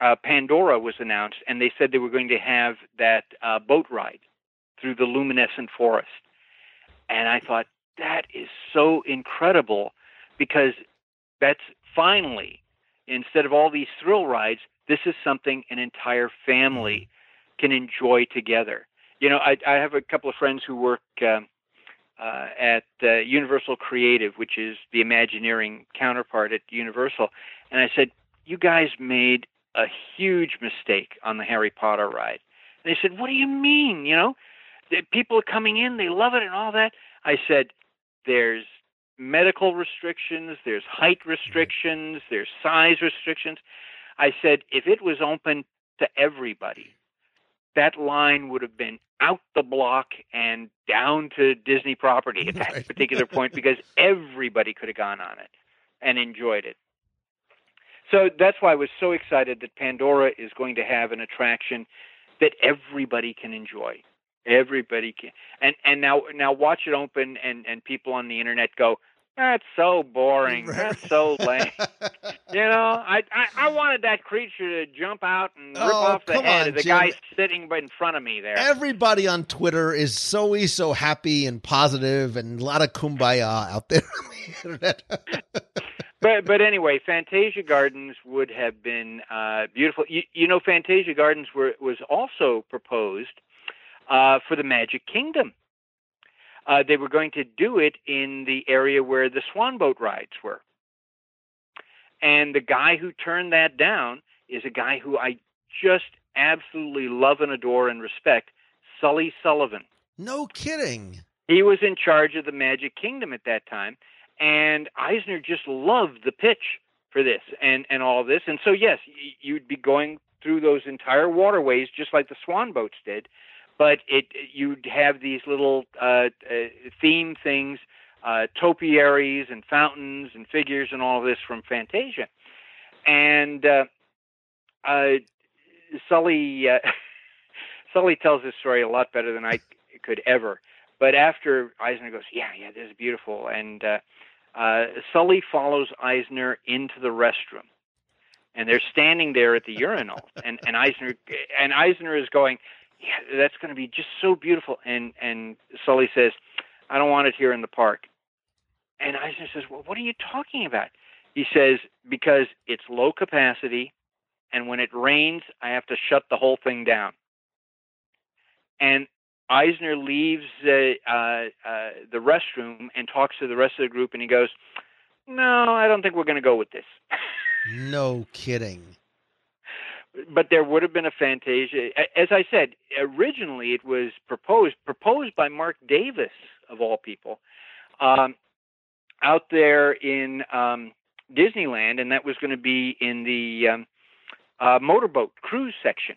uh, Pandora was announced, and they said they were going to have that uh, boat ride through the luminescent forest. And I thought that is so incredible because that's finally, instead of all these thrill rides, this is something an entire family can enjoy together. You know, I, I have a couple of friends who work. Um, uh, at uh, Universal Creative, which is the Imagineering counterpart at Universal, and I said, "You guys made a huge mistake on the Harry Potter ride." And they said, "What do you mean? You know, the people are coming in, they love it, and all that." I said, "There's medical restrictions, there's height mm-hmm. restrictions, there's size restrictions." I said, "If it was open to everybody." That line would have been out the block and down to Disney property at that Right. particular point [LAUGHS] because everybody could have gone on it and enjoyed it. so that's why I was so excited that Pandora is going to have an attraction that everybody can enjoy. Everybody can, and and now now watch it open, and and people on the internet go, that's so boring. That's so [LAUGHS] lame. you know, I, I I wanted that creature to jump out and rip Oh, off the head on, of the Jim. guy sitting in front of me there. Everybody on Twitter is so so happy and positive, and a lot of kumbaya out there [LAUGHS] on the internet. [LAUGHS] but but anyway, Fantasia Gardens would have been uh, beautiful. You, you know, Fantasia Gardens were was also proposed uh, for the Magic Kingdom. Uh, they were going to do it in the area where the Swan Boat rides were, and the guy who turned that down is a guy who I just absolutely love and adore and respect, Sully Sullivan. no kidding. He was in charge of the Magic Kingdom at that time, and Eisner just loved the pitch for this and and all of this. And so yes, y- you'd be going through those entire waterways just like the swan boats did, but it you'd have these little uh, uh, theme things, uh, topiaries and fountains and figures and all of this from Fantasia, and uh, uh, Sully uh, [LAUGHS] Sully tells this story a lot better than I could ever. But after Eisner goes, yeah, yeah, this is beautiful, and uh, uh, Sully follows Eisner into the restroom, and they're standing there at the urinal, and and Eisner and Eisner is going, yeah, that's going to be just so beautiful, and and Sully says, I don't want it here in the park, and Eisner says, well, what are you talking about? He says because it's low capacity, and when it rains, I have to shut the whole thing down. And Eisner leaves uh, uh, uh, the restroom and talks to the rest of the group, and he goes, "No, I don't think we're going to go with this." No kidding. But there would have been a Fantasia. As I said, originally it was proposed proposed by Marc Davis of all people, um, out there in um, Disneyland, and that was going to be in the um, uh, motorboat cruise section.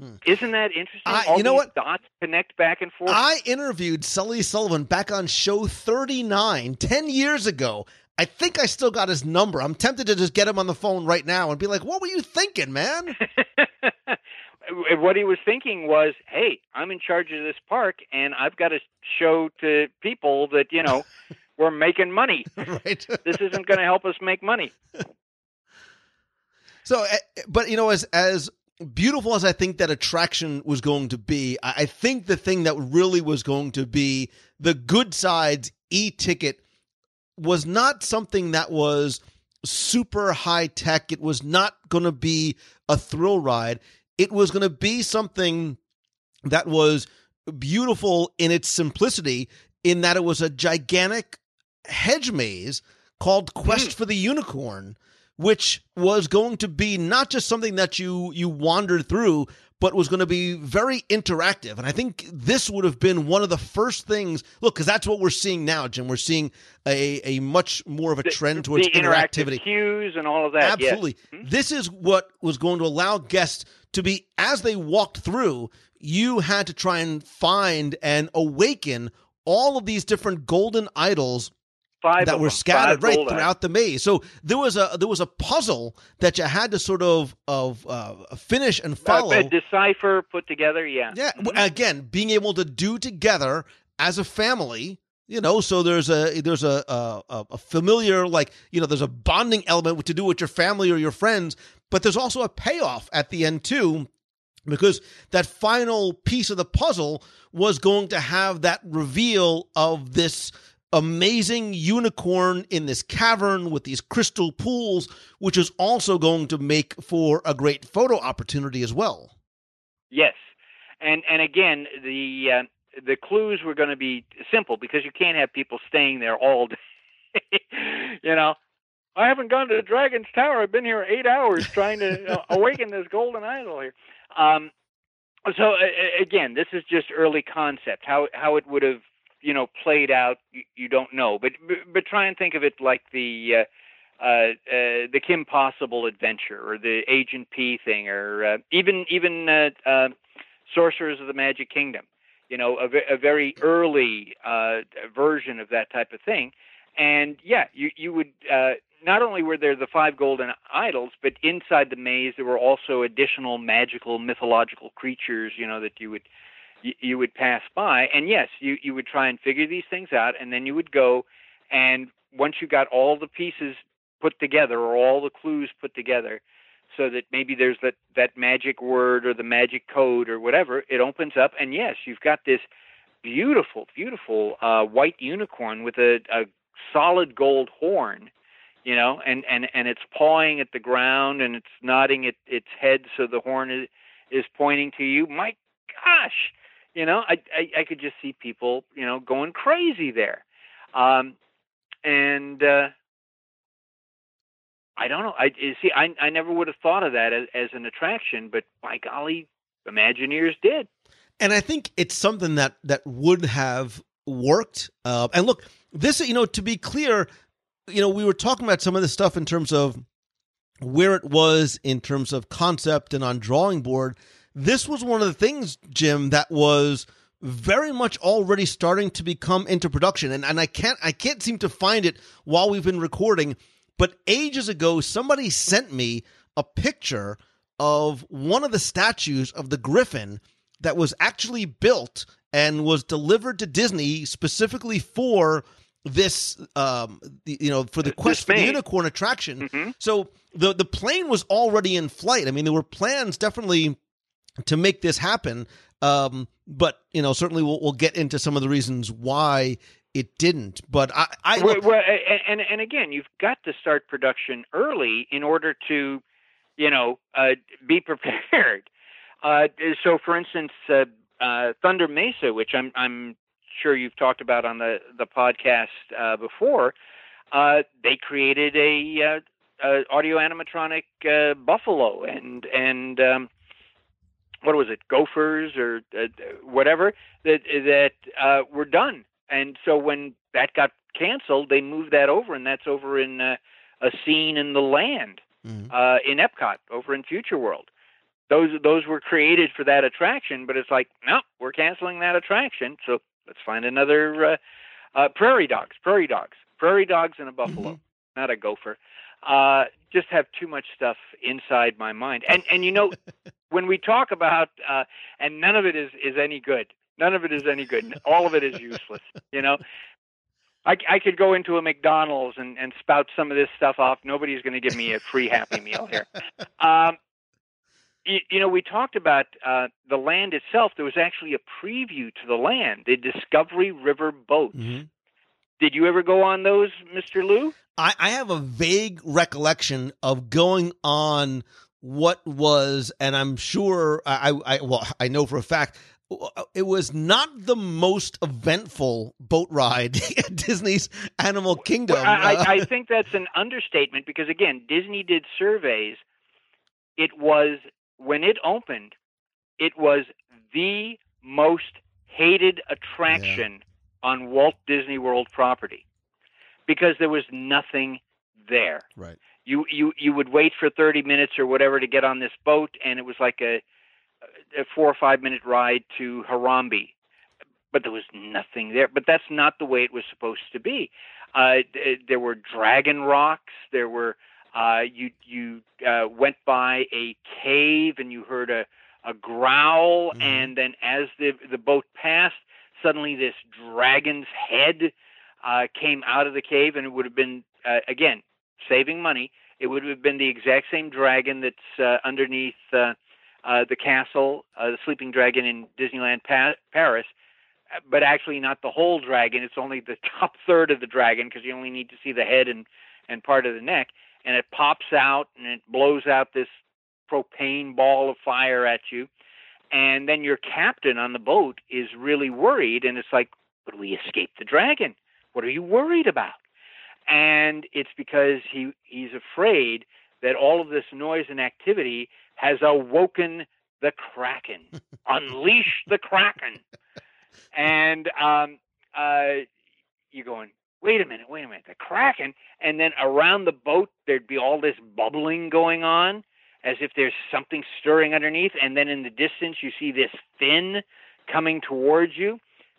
Hmm. Isn't that interesting? I- All you know these what? Dots connect back and forth. I interviewed Sully Sullivan back on show 39 10 years ago. I think I still got his number. I'm tempted to just get him on the phone right now and be like, what were you thinking, man? [LAUGHS] what he was thinking was, "Hey, I'm in charge of this park, and I've got to show to people that you know [LAUGHS] we're making money. right. [LAUGHS] This isn't going to help us make money." So, eh, but you know, as as beautiful as I think that attraction was going to be, I I think the thing that really was going to be the good sides e-ticket was not something that was super high tech. It was not going to be a thrill ride. It was going to be something that was beautiful in its simplicity, in that it was a gigantic hedge maze called Quest mm. for the Unicorn, which was going to be not just something that you you wandered through, but was going to be very interactive. And I think this would have been one of the first things. Look, because that's what we're seeing now, Jim. We're seeing a a much more of a trend towards the interactivity. cues and all of that. yes. Absolutely. Mm-hmm. This is what was going to allow guests to be, as they walked through, you had to try and find and awaken all of these different golden idols Five that were them, scattered right throughout the maze. So there was a there was a puzzle that you had to sort of of uh, finish and follow. uh, decipher, put together. Yeah. Yeah, w again, being able to do together as a family, you know. So there's a there's a, a a familiar like you know there's a bonding element to do with your family or your friends, but there's also a payoff at the end too, because that final piece of the puzzle was going to have that reveal of this amazing unicorn in this cavern with these crystal pools, which is also going to make for a great photo opportunity as well. Yes, and and again the uh, the clues were going to be simple because you can't have people staying there all [LAUGHS] day. you know, I haven't gone to the Dragon's Tower. I've been here eight hours trying to uh, [LAUGHS] awaken this golden idol here. Um, so uh, again, this is just early concept. How how it would have you know played out, you, you don't know. But, but but try and think of it like the. Uh, uh, uh, the Kim Possible adventure, or the Agent P thing, or uh, even even uh, Sorcerers of the Magic Kingdom. You know, a, a very early version of that type of thing. And yeah, you you would not only were there the five golden idols, but inside the maze there were also additional magical, mythological creatures. You know that you would you, you would pass by, and yes, you you would try and figure these things out, and then you would go, and once you got all the pieces put together or all the clues put together, so that maybe there's that that magic word or the magic code or whatever, it opens up, and yes, you've got this beautiful, beautiful uh, white unicorn with a, a solid gold horn you know and and and it's pawing at the ground and it's nodding it, its head so the horn is is pointing to you. My gosh you know i i, I could just see people you know going crazy there. Um and uh i don't know i see i i never would have thought of that as, as an attraction but by golly imagineers did. And i think it's something that that would have worked uh, and look this you know to be clear you know we were talking about some of this stuff in terms of where it was in terms of concept and on drawing board this was one of the things jim that was very much already starting to become into production. And, and i can't i can't seem to find it while we've been recording but ages ago somebody sent me a picture of one of the statues of the griffin that was actually built and was delivered to disney specifically for this um you know for the quest for the unicorn attraction. Mm-hmm. so the the plane was already in flight. I mean there were plans definitely to make this happen um but you know certainly we'll, we'll get into some of the reasons why it didn't. But i i well, well, and and again you've got to start production early in order to you know uh be [LAUGHS] prepared. Uh so for instance uh, uh thunder mesa which i'm i'm sure you've talked about on the the podcast uh, before, uh, they created a, uh, audio animatronic uh, buffalo and and um, what was it, gophers or uh, whatever that that uh, were done. And so when that got canceled, they moved that over, and that's over in uh, a scene in the land mm-hmm. uh, in Epcot, over in Future World. Those those were created for that attraction, but it's like, no, we're canceling that attraction. So Let's find another uh, uh, prairie dogs. Prairie dogs. Prairie dogs and a buffalo, mm-hmm. not a gopher. Uh, just have too much stuff inside my mind. And and you know, [LAUGHS] when we talk about uh, and none of it is is any good. None of it is any good. All of it is useless. You know, I, I could go into a McDonald's and, and spout some of this stuff off. Nobody's going to give me a free Happy Meal here. [LAUGHS] Um, you, you know, we talked about uh, the land itself. There was actually a preview to the land, the Discovery River boats. Mm-hmm. Did you ever go on those, Mr. Lou? I, I have a vague recollection of going on what was, and I'm sure I, I well, I know for a fact it was not the most eventful boat ride [LAUGHS] at Disney's Animal Kingdom. Well, I, I, uh, think that's an understatement because again, Disney did surveys. It was when it opened, it was the most hated attraction yeah. on Walt Disney World property because there was nothing there. Right. You you you would wait for 30 minutes or whatever to get on this boat and it was like a a 4 or 5 minute ride to Harambe. But there was nothing there. But that's not the way it was supposed to be. Uh, there were dragon rocks. There were uh, you you uh, went by a cave and you heard a a growl, mm-hmm. and then as the the boat passed, suddenly this dragon's head uh, came out of the cave, and it would have been uh, again saving money. It would have been the exact same dragon that's uh, underneath uh, uh, the castle, uh, the sleeping dragon in Disneyland pa- Paris, but actually not the whole dragon. It's only the [LAUGHS] top third of the dragon because you only need to see the head and and part of the neck and it pops out and it blows out this propane ball of fire at you. And then your captain on the boat is really worried, and it's like, but we escaped the dragon. What are you worried about? And it's because he he's afraid that all of this noise and activity has awoken the kraken. [LAUGHS] Unleash the kraken. And um, uh, you're going, wait a minute, wait a minute, the Kraken. And then around the boat, there'd be all this bubbling going on as if there's something stirring underneath. And then in the distance, you see this fin coming towards you.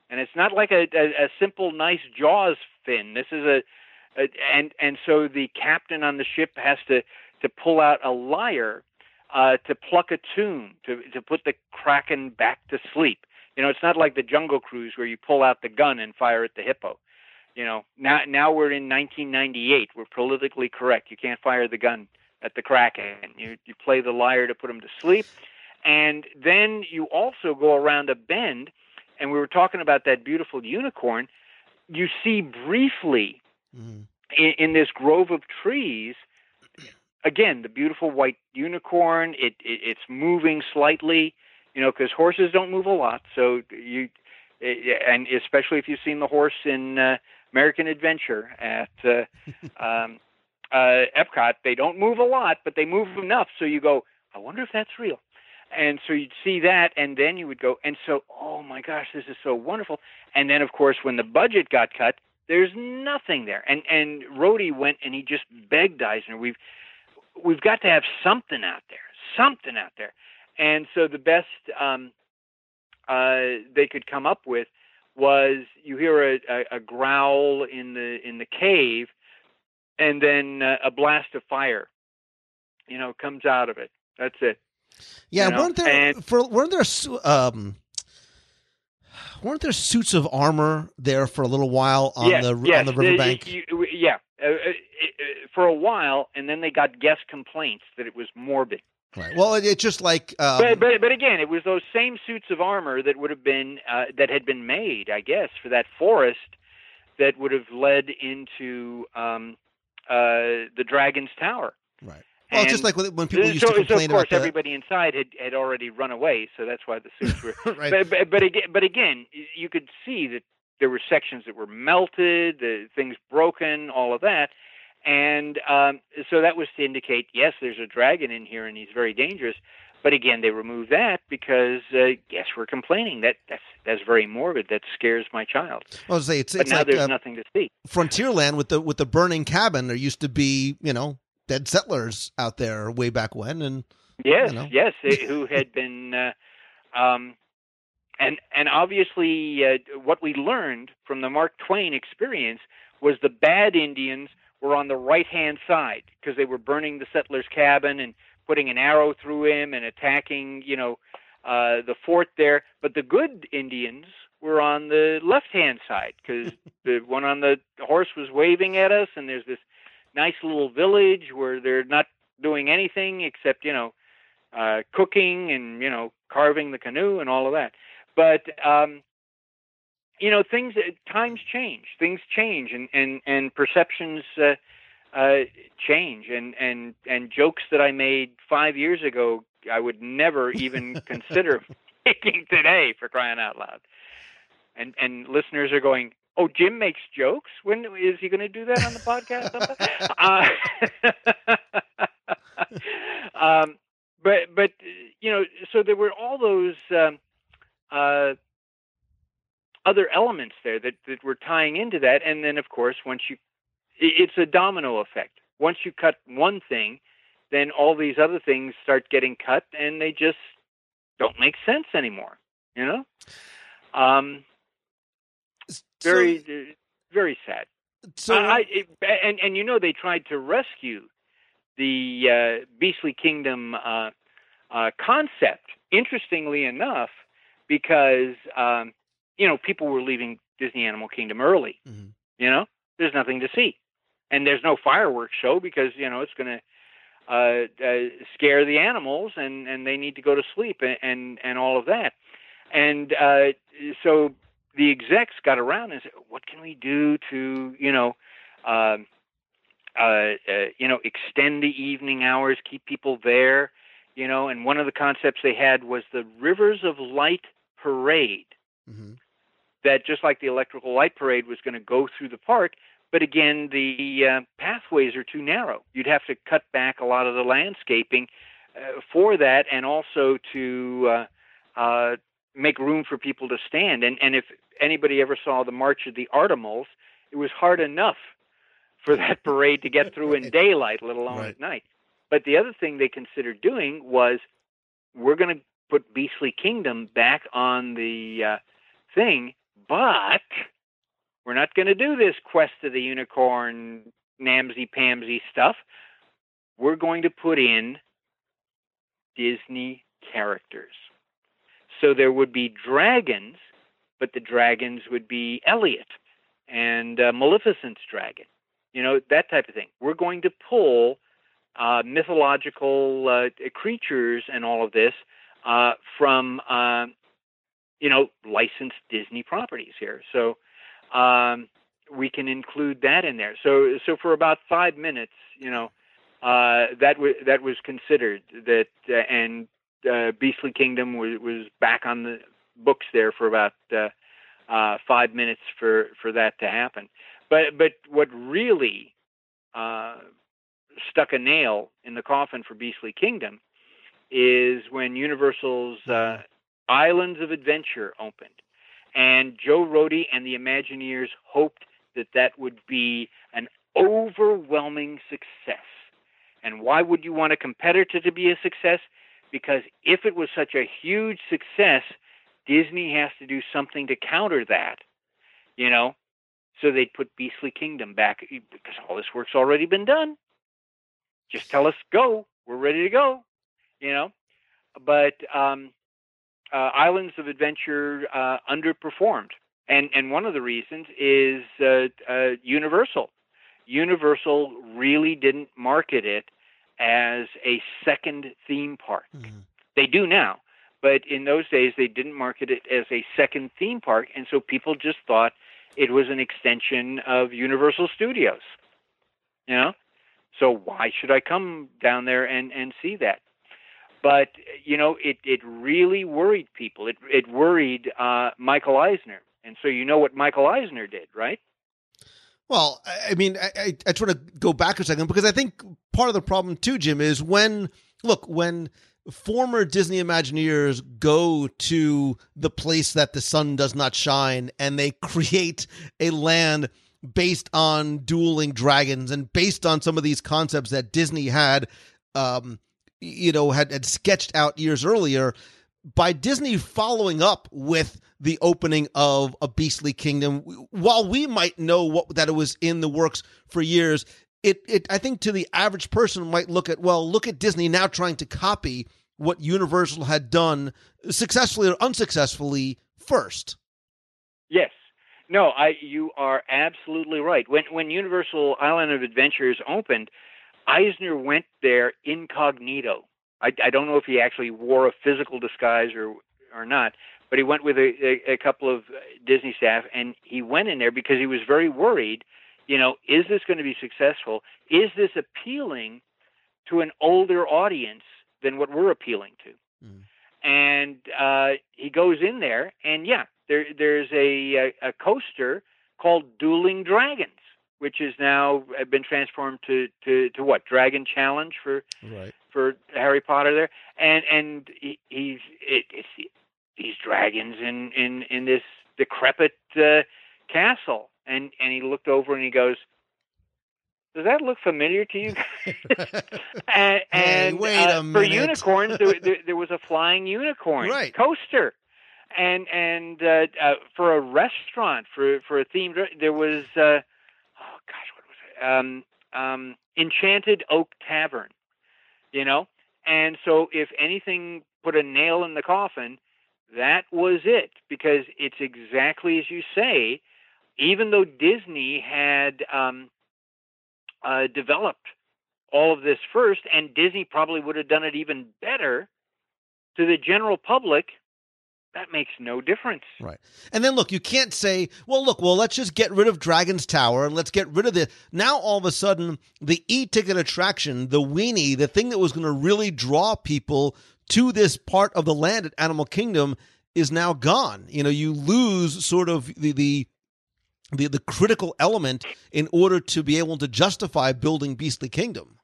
And it's not like a, a, a simple, nice Jaws fin. This is a and and so the captain on the ship has to to pull out a lyre uh, to pluck a tune to to put the kraken back to sleep. You know, it's not like the Jungle Cruise where you pull out the gun and fire at the hippo. You know, now now we're in 1998. We're politically correct. You can't fire the gun at the kraken. You you play the lyre to put him to sleep, and then you also go around a bend. And we were talking about that beautiful unicorn. You see briefly Mhm. in, in this grove of trees again the beautiful white unicorn it, it it's moving slightly you know because horses don't move a lot so you eh, and especially if you've seen the horse in uh, American Adventure at uh, [LAUGHS] um, uh, Epcot they don't move a lot but they move enough so you go I wonder if that's real and so you'd see that and then you would go and so oh my gosh this is so wonderful and then of course when the budget got cut there's nothing there. And and Rohde went and he just begged Eisner we've we've got to have something out there something out there. And so the best um uh they could come up with was you hear a, a, a growl in the in the cave and then uh, a blast of fire you know comes out of it. That's it. Yeah, You know, weren't there and- for weren't there um weren't there suits of armor there for a little while on yes, the yes. on the riverbank? you- you- yeah, uh, uh, uh, for a while, and then they got guest complaints that it was morbid. right. Well, it, it's just like um, but, but but again, it was those same suits of armor that would have been uh, that had been made, I guess, for that forest that would have led into um, uh, the Dragon's Tower. right. Well, it's just like when people used so, to so of course about everybody inside had, had already run away, so that's why the suits were. [LAUGHS] right. but, but but again, but again, you could see that there were sections that were melted, the things broken, all of that, and um, so that was to indicate yes, there's a dragon in here and he's very dangerous. But again, they removed that because uh, yes, we're complaining that that's that's very morbid. That scares my child. I was say it's But it's now like there's uh, nothing to see. Frontierland with the with the burning cabin. There used to be you know dead settlers out there way back when, and Yes, you know. yes, eh, who [LAUGHS] had been, uh, um, and and obviously uh, what we learned from the Mark Twain experience was the bad Indians were on the right hand side because they were burning the settler's cabin and putting an arrow through him and attacking, you know, uh, the fort there. But the good Indians were on the left hand side because [LAUGHS] the one on the horse was waving at us, and there's this nice little village where they're not doing anything except, you know uh, cooking and you know carving the canoe and all of that. But um, you know things uh, times change, things change, and and and perceptions uh, uh, change, and and and jokes that I made five years ago I would never even [LAUGHS] consider making today for crying out loud. And and listeners are going. Oh, Jim makes jokes. When is he going to do that on the podcast? [LAUGHS] uh, [LAUGHS] um, but but you know, so there were all those um, uh, other elements there that that were tying into that, and then of course, once you, it's a domino effect. Once you cut one thing, then all these other things start getting cut, and they just don't make sense anymore. You know, um, very uh, very sad. so I, it, and and you know they tried to rescue the uh, Beastly Kingdom uh, uh, concept. Interestingly enough, because um, you know people were leaving Disney Animal Kingdom early. Mhm. You know, there's nothing to see, and there's no fireworks show because you know it's going to uh, uh, scare the animals, and and they need to go to sleep, and and, and all of that. And uh, so the execs got around and said, "What can we do to, you know, um, uh, uh, you know, extend the evening hours, keep people there, you know?" And one of the concepts they had was the Rivers of Light Parade. Mhm. That just like the electrical light parade was going to go through the park, but again, the uh, pathways are too narrow. You'd have to cut back a lot of the landscaping uh, for that, and also to uh, uh, make room for people to stand. And and if anybody ever saw the March of the ARTimals, it was hard enough for that [LAUGHS] parade to get through in daylight, let alone Right. at night. But the other thing they considered doing was we're going to put Beastly Kingdom back on the uh, thing, but We're not going to do this quest of the unicorn, namsy pamsy stuff. We're going to put in Disney characters. So there would be dragons, but the dragons would be Elliot and uh, Maleficent's dragon. You know, that type of thing. We're going to pull uh, mythological uh, creatures and all of this uh, from, uh, you know, licensed Disney properties here. So um, we can include that in there. So, so for about five minutes, you know, uh, that was that was considered that, uh, and uh, Beastly Kingdom was was back on the books there for about uh, uh, five minutes for for that to happen. But but what really uh, stuck a nail in the coffin for Beastly Kingdom is when Universal's uh, Islands of Adventure opened, and Joe Rohde and the Imagineers hoped that that would be an overwhelming success. And why would you want a competitor to be a success? Because if it was such a huge success, Disney has to do something to counter that, you know. So they'd put Beastly Kingdom back because all this work's already been done. Just tell us go, we're ready to go, you know. But um, uh, Islands of Adventure uh, underperformed, and and one of the reasons is uh, uh Universal. Universal really didn't market it as a second theme park. Mm-hmm. They do now, but in those days they didn't market it as a second theme park, and so people just thought it was an extension of Universal Studios. You know, so why should I come down there and and see that? But you know, it it really worried people. It it worried uh, Michael Eisner, and so you know what Michael Eisner did, right? Well, I mean, I, I, I try to go back a second because I think part of the problem too, Jim, is when look when former Disney Imagineers go to the place that the sun does not shine and they create a land based on dueling dragons and based on some of these concepts that Disney had um you know had, had sketched out years earlier by Disney following up with the opening of a beastly kingdom while we might know what that it was in the works for years it it I think to the average person might look at well look at Disney now trying to copy what Universal had done successfully or unsuccessfully first. Yes. No I you are absolutely right. When when Universal Island of Adventures opened Eisner went there incognito. I, I don't know if he actually wore a physical disguise or or not but he went with a, a, a couple of Disney staff, and he went in there because he was very worried. You know, is this going to be successful? Is this appealing to an older audience than what we're appealing to? Mm. And uh, he goes in there, and yeah, there there's a, a, a coaster called Dueling Dragons, which is now uh, been transformed to to, to what Dragon Challenge for right. for Harry Potter there, and and he, he's it, it's these dragons in in in this decrepit uh, castle and and he looked over and he goes does that look familiar to you and, [LAUGHS] hey, and wait uh, a for unicorns there, there, there, was a flying unicorn right. coaster and and uh, uh, for a restaurant for for a themed there was uh, oh gosh what was it um, um, enchanted oak tavern you know and so if anything put a nail in the coffin that was it because it's exactly as you say. Even though Disney had um, uh, developed all of this first, and Disney probably would have done it even better to the general public, that makes no difference. Right. And then look, you can't say, well, look, well, let's just get rid of Dragon's Tower and let's get rid of the. Now, all of a sudden, the e ticket attraction, the weenie, the thing that was going to really draw people to this part of the land at Animal Kingdom is now gone. You know, you lose sort of the the the, the critical element in order to be able to justify building Beastly Kingdom.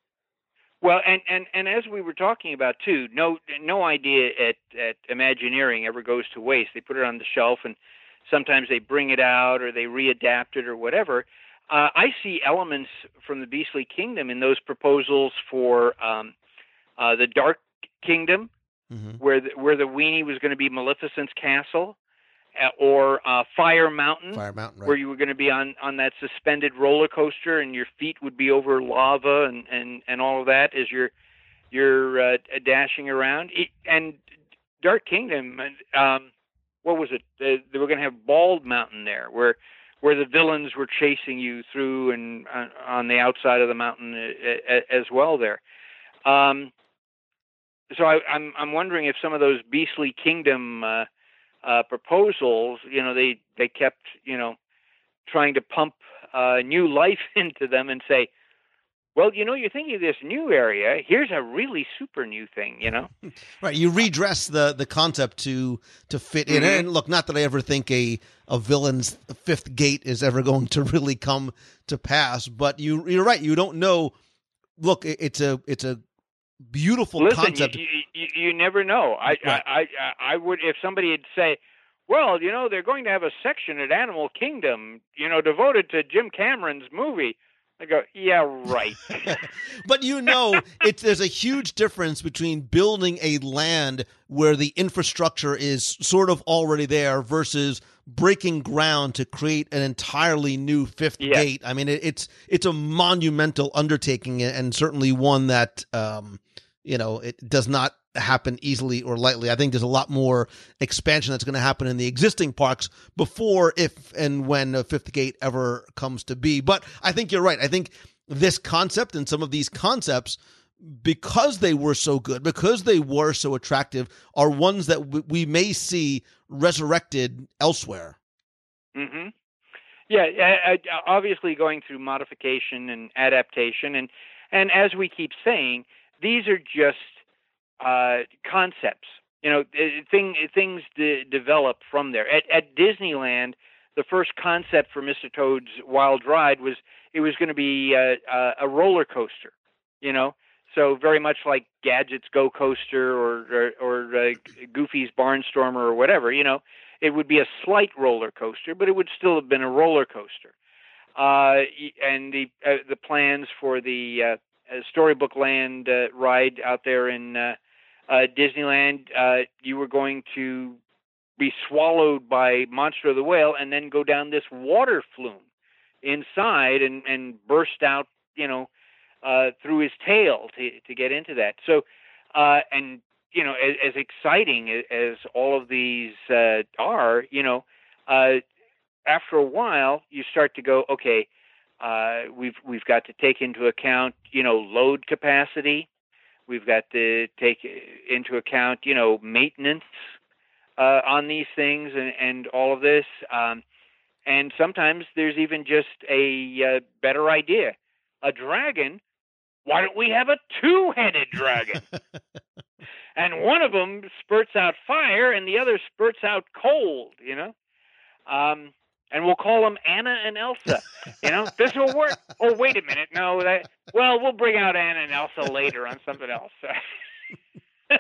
Well, and, and, and as we were talking about too, no no idea at, at Imagineering ever goes to waste. They put it on the shelf, and sometimes they bring it out or they readapt it or whatever. Uh, I see elements from the Beastly Kingdom in those proposals for um, uh, the Dark Kingdom, mm-hmm. where the, where the weenie was going to be Maleficent's castle, or uh, Fire Mountain, Fire Mountain, right? where you were going to be on on that suspended roller coaster, and your feet would be over lava and and and all of that as you're you're uh, dashing around. It, and Dark Kingdom, and um, what was it? They, they were going to have Bald Mountain there, where where the villains were chasing you through and uh, on the outside of the mountain uh, uh, as well there. Um, so I, I'm I'm wondering if some of those Beastly Kingdom uh, proposals, you know, they they kept you know trying to pump uh, new life [LAUGHS] into them and say, well, you know, you're thinking of this new area. Here's a really super new thing, you know. [LAUGHS] Right, you redress the the concept to to fit in. Mhm. And look, not that I ever think a a villain's fifth gate is ever going to really come to pass, but you you're right. You don't know. Look, it's a it's a beautiful Listen, concept. You, you, you, never know. I, Right. I, I, I would if somebody had say, well, you know, they're going to have a section at Animal Kingdom, you know, devoted to Jim Cameron's movie. I go, yeah, right. [LAUGHS] [LAUGHS] but you know, it's there's a huge difference between building a land where the infrastructure is sort of already there versus breaking ground to create an entirely new fifth Yeah. gate. I mean, it, it's it's a monumental undertaking, and certainly one that um, you know it does not happen easily or lightly. I think there's a lot more expansion that's going to happen in the existing parks before, if and when a fifth gate ever comes to be. But I think you're right. I think this concept and some of these concepts because they were so good because they were so attractive are ones that w- we may see resurrected elsewhere hmm Yeah, uh, uh, obviously going through modification and adaptation, and and as we keep saying, these are just uh, concepts. You know, uh, thing things de- develop from there. At, at Disneyland, the first concept for Mr. Toad's Wild Ride was it was going to be uh, uh, a roller coaster. You know, so very much like Gadget's Go Coaster or or, or uh, Goofy's Barnstormer or whatever. You know, it would be a slight roller coaster, but it would still have been a roller coaster. Uh, and the uh, the plans for the uh, Storybook Land uh, ride out there in uh, uh, Disneyland, you were going to be swallowed by Monstro the Whale and then go down this water flume inside and and burst out, you know, through his tail to to get into that. So, and you know, as, as exciting as all of these uh, are, you know, uh, after a while, you start to go, okay, uh, we've we've got to take into account, you know, load capacity. We've got to take into account, you know, maintenance uh, on these things and, and all of this. Um, and sometimes there's even just a uh, better idea. A dragon. Why don't we have a two-headed dragon? [LAUGHS] and one of them spurts out fire, and the other spurts out cold. You know. Um, and we'll call them Anna and Elsa. You know, this will work. Oh, wait a minute. No, that. Well, we'll bring out Anna and Elsa later on something else. [LAUGHS]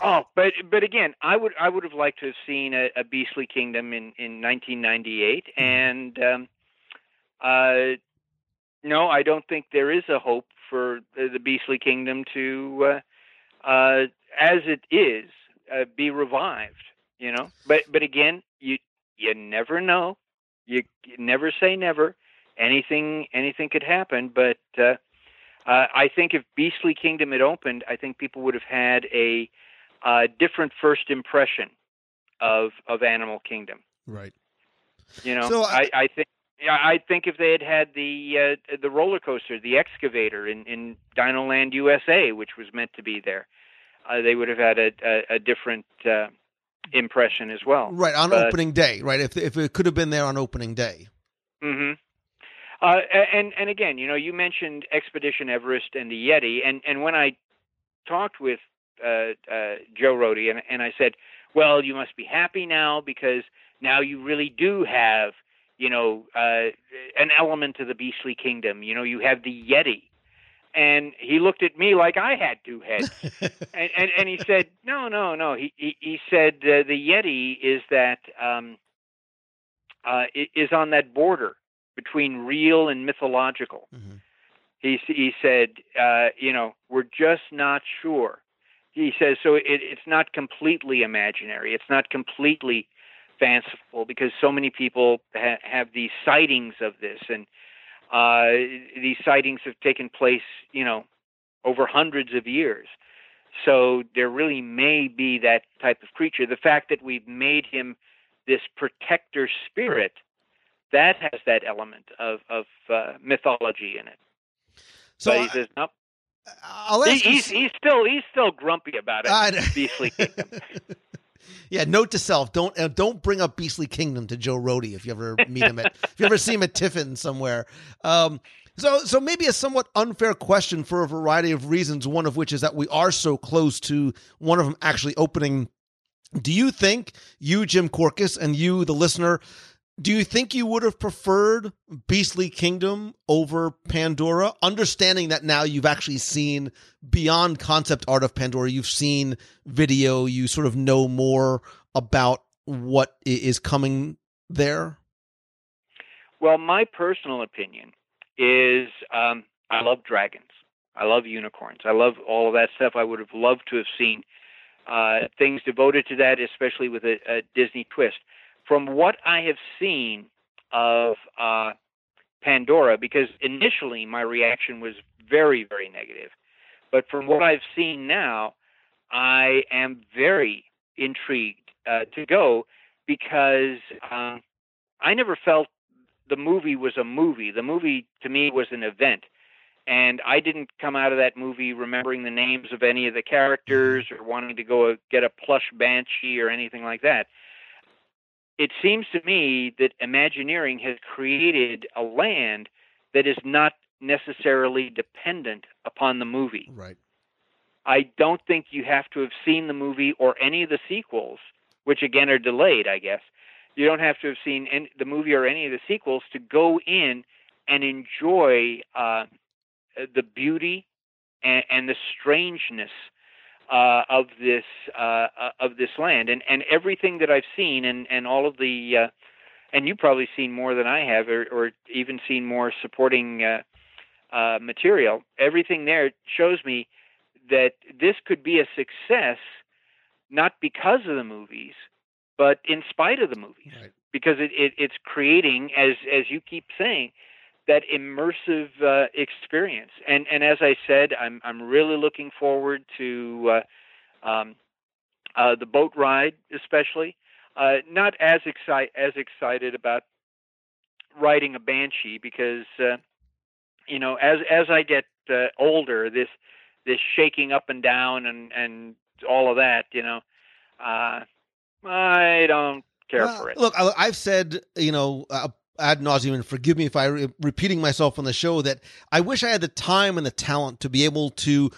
oh, but but again, I would I would have liked to have seen a, a Beastly Kingdom in in 1998, and um, uh, no, I don't think there is a hope for the, the Beastly Kingdom to, uh, uh, as it is, uh, be revived. You know, but but again, you you never know. You, you never say never. Anything anything could happen, but uh, uh, I think if Beastly Kingdom had opened, I think people would have had a uh, different first impression of of Animal Kingdom. right You know, So I- I, I think yeah, I think if they had had the uh, the roller coaster, the excavator in in Dino Land USA, which was meant to be there, uh, they would have had a a, a different uh, impression as well. right on But- opening day right if if it could have been there on opening day Mm-hmm. Uh, and and again, you know, you mentioned Expedition Everest and the Yeti, and and when I talked with uh, uh, Joe Rohde, and and I said, well, you must be happy now because now you really do have, you know, uh, an element of the Beastly Kingdom. You know, you have the Yeti. And he looked at me like I had two heads, [LAUGHS] and, and and he said, "No, no, no." He he, he said uh, the Yeti is that um, uh, is on that border between real and mythological. Mhm. He he said, uh, you know, we're just not sure he says so. It, it's not completely imaginary. It's not completely fanciful because so many people ha- have these sightings of this, and uh, these sightings have taken place, you know, over hundreds of years. So there really may be that type of creature. The fact that we've made him this protector spirit, that has that element of of uh, mythology in it. So but he says nope. He, he's, he's still he's still grumpy about it. I- Beastly [LAUGHS] Kingdom. Yeah, note to self: don't uh, don't bring up Beastly Kingdom to Joe Rohde if you ever meet him at if you ever see him at Tiffin somewhere. Um, so so maybe a somewhat unfair question for a variety of reasons. One of which is that we are so close to one of them actually opening. Do you think you, Jim Korkis, and you, the listener, do you think you would have preferred Beastly Kingdom over Pandora? Understanding that now you've actually seen beyond concept art of Pandora, you've seen video, you sort of know more about what is coming there. Well, my personal opinion is um, I love dragons. I love unicorns. I love all of that stuff. I would have loved to have seen uh, things devoted to that, especially with a, a Disney twist. From what I have seen of uh, Pandora, because initially my reaction was very, very negative, but from what I've seen now, I am very intrigued uh, to go because um, I never felt the movie was a movie. The movie to me was an event. And I didn't come out of that movie remembering the names of any of the characters or wanting to go get a plush banshee or anything like that. It seems to me that Imagineering has created a land that is not necessarily dependent upon the movie. Right. I don't think you have to have seen the movie or any of the sequels, which again are delayed, I guess. You don't have to have seen any, the movie or any of the sequels to go in and enjoy uh, the beauty and, and the strangeness uh, of this uh, of this land, and and everything that I've seen, and and all of the, uh, and you've probably seen more than I have, or, or even seen more supporting uh, uh, material. Everything there shows me that this could be a success, not because of the movies, but in spite of the movies, Right. because it, it it's creating, as as you keep saying, that immersive uh, experience. And and as I said, I'm I'm really looking forward to uh, um, uh, the boat ride, especially. Uh, not as exci- as excited about riding a banshee because uh, you know as as I get uh, older, this this shaking up and down and and all of that, you know, uh, I don't care Well, for it. Look, I, I've said, you know, uh, ad nauseum, and forgive me if I re- repeating myself on the show that I wish I had the time and the talent to be able to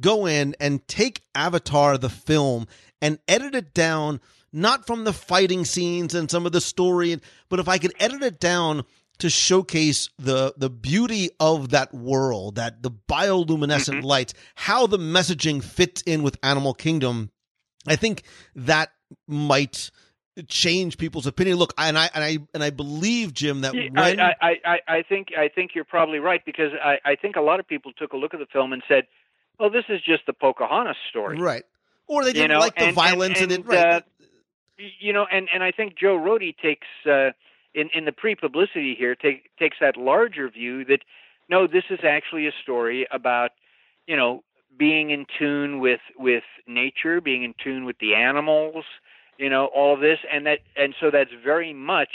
go in and take Avatar the film and edit it down, not from the fighting scenes and some of the story, but if I could edit it down to showcase the the beauty of that world, that the bioluminescent mm-hmm. lights, how the messaging fits in with Animal Kingdom. I think that might change people's opinion. Look, and I and I and I believe Jim that when I, I, I, I think I think you're probably right because I, I think a lot of people took a look at the film and said, "Oh, this is just the Pocahontas story." right, or they You didn't know, like the and- violence and- in it, right? uh, You know, and and I think Joe Rohde takes uh, in in the pre-publicity here take, takes that larger view that no, this is actually a story about you know being in tune with with nature, being in tune with the animals, you know, all of this, and that and so that's very much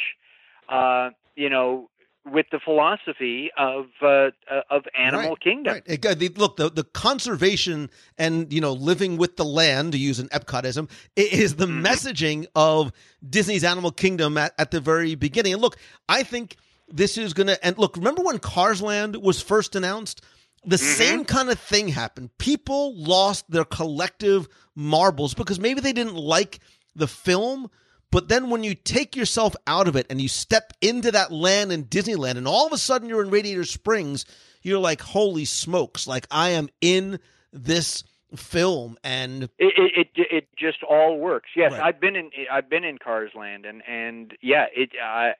uh, you know with the philosophy of uh, uh, of Animal Right, Kingdom. Right. It- uh, look, the, the conservation and you know living with the land, to use an Epcotism, is the Mm-hmm. messaging of Disney's Animal Kingdom at, at the very beginning. And look, I think this is going to. And look, remember when Cars Land was first announced? The Mm-hmm. same kind of thing happened. People lost their collective marbles because maybe they didn't like the film. But then when you take yourself out of it and you step into that land in Disneyland and all of a sudden you're in Radiator Springs, you're like, holy smokes, like I am in this film and It, it it it just all works. Yes, Right. I've been in I've been in Cars Land, and and yeah, it I, I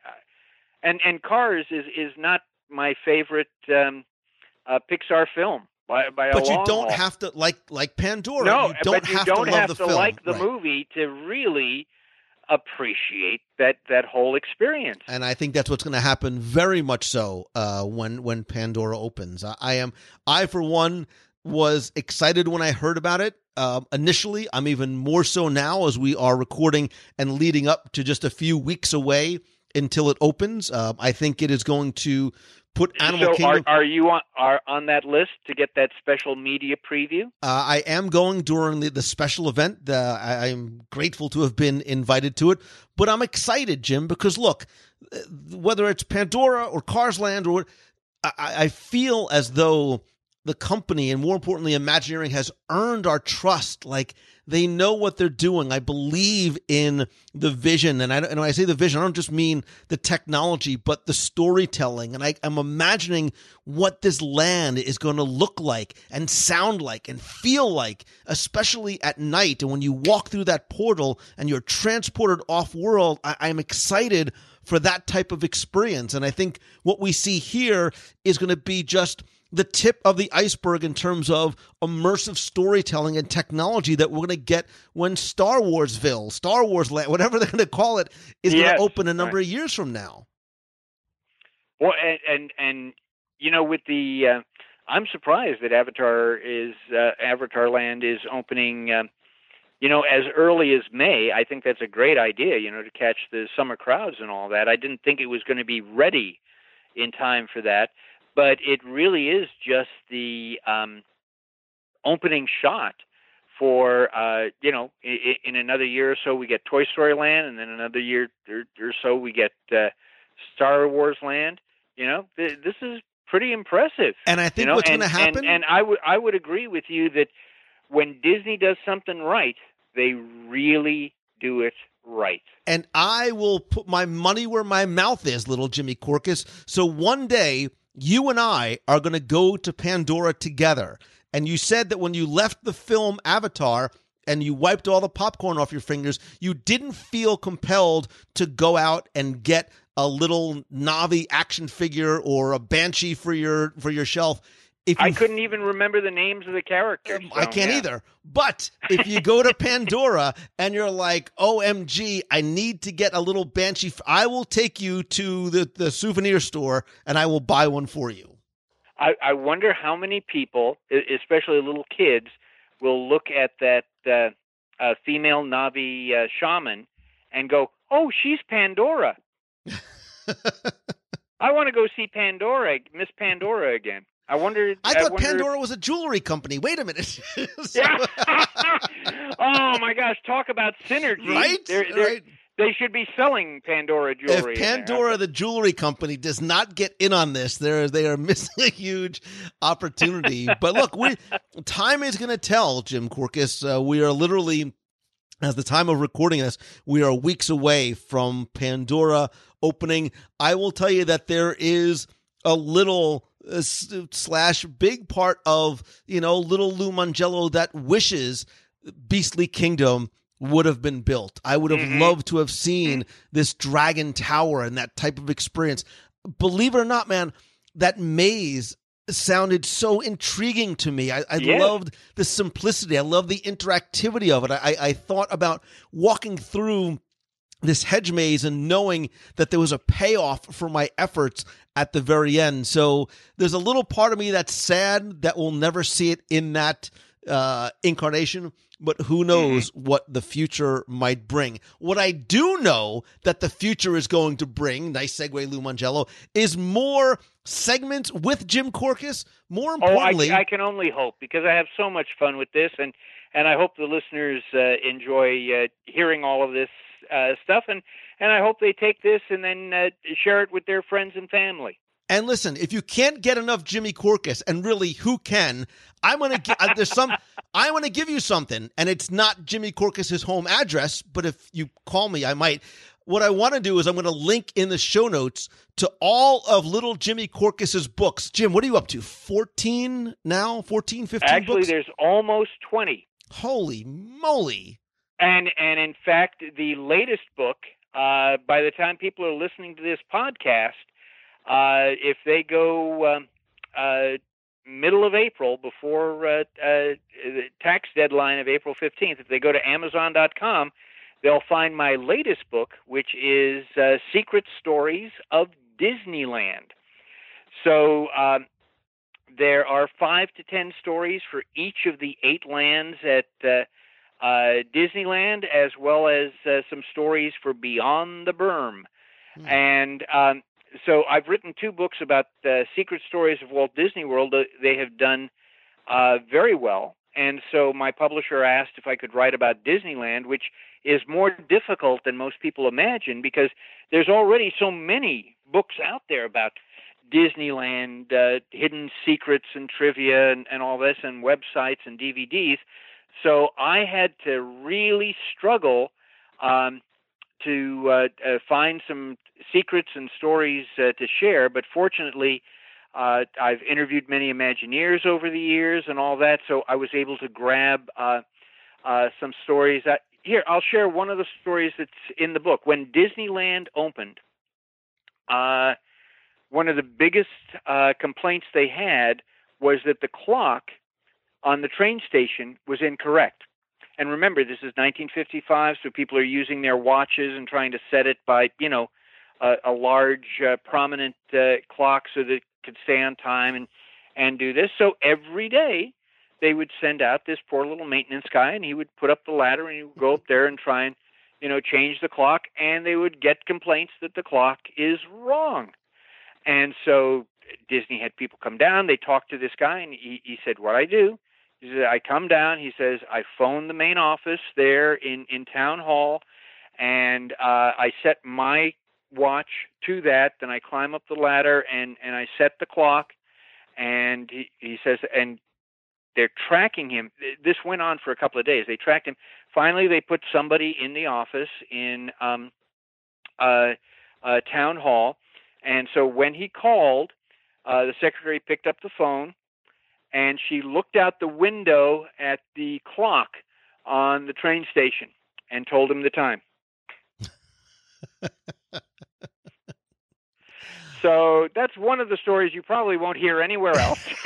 and and Cars is is not my favorite um, uh, Pixar film. By by but you don't haul. have to like like Pandora. no, you don't but you have don't to love have the to film. like the Right. movie to really appreciate that that whole experience. and I think that's what's going to happen very much so uh, when when Pandora opens. I, I am I for one was excited when I heard about it um, initially. I'm even more so now as we are recording and leading up to just a few weeks away until it opens. Uh, I think it is going to put Animal so Kingdom. are are you on are on that list to get that special media preview? Uh, I am going during the, the special event. Uh, I, I'm grateful to have been invited to it, but I'm excited, Jim, because look, uh, whether it's Pandora or Cars Land or I, I feel as though the company and more importantly, Imagineering has earned our trust. Like they know what they're doing. I believe in the vision, and I and when I say the vision, I don't just mean the technology, but the storytelling. And I, I'm imagining what this land is going to look like and sound like and feel like, especially at night. And when you walk through that portal and you're transported off world, I, I'm excited for that type of experience. And I think what we see here is going to be just the tip of the iceberg in terms of immersive storytelling and technology that we're going to get when Star Warsville, Star Wars Land, whatever [LAUGHS] they're going to call it, is going to open a number right. of years from now. Well, and and, and you know, with the uh, I'm surprised that Avatar is uh, Avatar Land is opening. Um, you know, as early as May, I think that's a great idea. You know, to catch the summer crowds and all that. I didn't think it was going to be ready in time for that, but it really is just the um, opening shot for uh, you know in, in another year or so we get Toy Story Land, and then another year or, or so we get uh, Star Wars Land. You know, th- this is pretty impressive. And I think you know, what's going to happen. And, and I would I would agree with you that when Disney does something right, they really do it right. and I will put my money where my mouth is, little Jimmy Korkis. So one day, you and I are going to go to Pandora together. And you said that when you left the film Avatar and you wiped all the popcorn off your fingers, you didn't feel compelled to go out and get a little Navi action figure or a Banshee for your for your shelf. If I couldn't even remember the names of the characters. I so, can't yeah. either. But if you go to Pandora [LAUGHS] and you're like, OMG, I need to get a little Banshee, f- I will take you to the, the souvenir store and I will buy one for you. I, I wonder how many people, especially little kids, will look at that uh, uh, female Navi uh, shaman and go, "Oh, she's Pandora. [LAUGHS] I want to go see Pandora, Miss Pandora again." I wonder. I thought wonder if- Pandora was a jewelry company. Wait a minute. [LAUGHS] So- [LAUGHS] oh my gosh! Talk about synergy. right? They're, they're, right? They should be selling Pandora jewelry. there. Pandora, the jewelry company, does not get in on this, they're, they are [LAUGHS] missing a huge opportunity. but look, we time is going to tell, Jim Korkis. Uh, we are literally, at the time of recording this, we are weeks away from Pandora opening. I will tell you that there is a little uh, slash big part of you know little Lou Mongello that wishes Beastly Kingdom would have been built. I would have Mhm. loved to have seen this dragon tower and that type of experience. Believe it or not, man, that maze sounded so intriguing to me. I, I Yes. loved the simplicity. I loved the interactivity of it. I, I thought about walking through this hedge maze and knowing that there was a payoff for my efforts at the very end. So there's a little part of me that's sad that we'll never see it in that uh, incarnation, but who knows what the future might bring. What I do know that the future is going to bring, nice segue, Lou Mongello, is more segments with Jim Korkis. More Oh, importantly, I, I can only hope because I have so much fun with this, and and I hope the listeners uh, enjoy uh, hearing all of this uh, stuff, and and I hope they take this and then uh, share it with their friends and family. And listen, if you can't get enough Jimmy Korkis, and really, who can? I'm gonna gi- uh, there's some. [LAUGHS] I want to give you something, and it's not Jimmy Korkis's home address, but if you call me, I might. What I want to do is I'm going to link in the show notes to all of little Jimmy Korkis's books. Jim, what are you up to? 14 now? 14, 15 Actually, books? there's almost twenty, Holy moly. And and in fact, the latest book. Uh, by the time people are listening to this podcast, uh, if they go um, uh, middle of April, before uh, uh, the tax deadline of April 15th, if they go to Amazon.com, they'll find my latest book, which is uh, Secret Stories of Disneyland. So um, there are five to ten stories for each of the eight lands at uh, Disneyland, as well as uh, some stories for Beyond the Berm. Hmm. And um, so I've written two books about uh, secret stories of Walt Disney World. They have done uh, very well. And so my publisher asked if I could write about Disneyland, which is more difficult than most people imagine because there's already so many books out there about Disneyland, uh, hidden secrets and trivia and, and all this, and websites and DVDs. So I had to really struggle um, to uh, uh, find some secrets and stories uh, to share. But fortunately, uh, I've interviewed many Imagineers over the years and all that, so I was able to grab uh, uh, some stories. That, here, I'll share one of the stories that's in the book. When Disneyland opened, one of the biggest complaints they had was that the clock on the train station was incorrect. And remember, this is 1955, so people are using their watches and trying to set it by, you know, a, a large, uh, prominent uh, clock so that it could stay on time and and do this. So every day they would send out this poor little maintenance guy, and he would put up the ladder and he would go up there and try and, you know, change the clock, and they would get complaints that the clock is wrong. And so Disney had people come down. They talked to this guy, and he, he said, "What I do he said, I come down. He says, I phone the main office there in, in town hall, and uh, I set my watch to that. Then I climb up the ladder and, and I set the clock. And he, he says, and they're tracking him. This went on for a couple of days. They tracked him. Finally, they put somebody in the office in um, uh, uh, town hall. And so when he called, uh, the secretary picked up the phone and she looked out the window at the clock on the train station and told him the time. [LAUGHS] so that's one of the stories you probably won't hear anywhere else. [LAUGHS]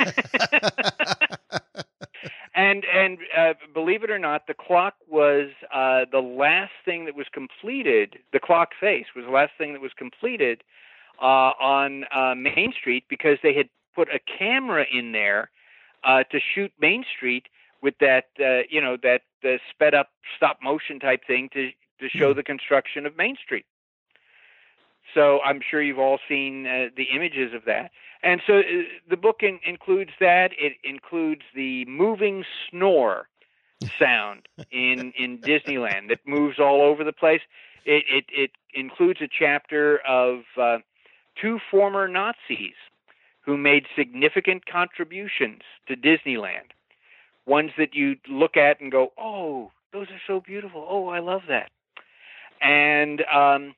and and uh, believe it or not, the clock was uh, the last thing that was completed. The clock face was the last thing that was completed uh, on uh, Main Street because they had put a camera in there uh, to shoot Main Street with that uh, you know that uh, sped up stop motion type thing to to show the construction of Main Street. So I'm sure you've all seen uh, the images of that. And so uh, the book in, includes that. It includes the moving snore sound in in Disneyland that moves all over the place. It it, it includes a chapter of uh, two former Nazis who made significant contributions to Disneyland. Ones that you look at and go, "Oh, those are so beautiful. Oh, I love that." And um,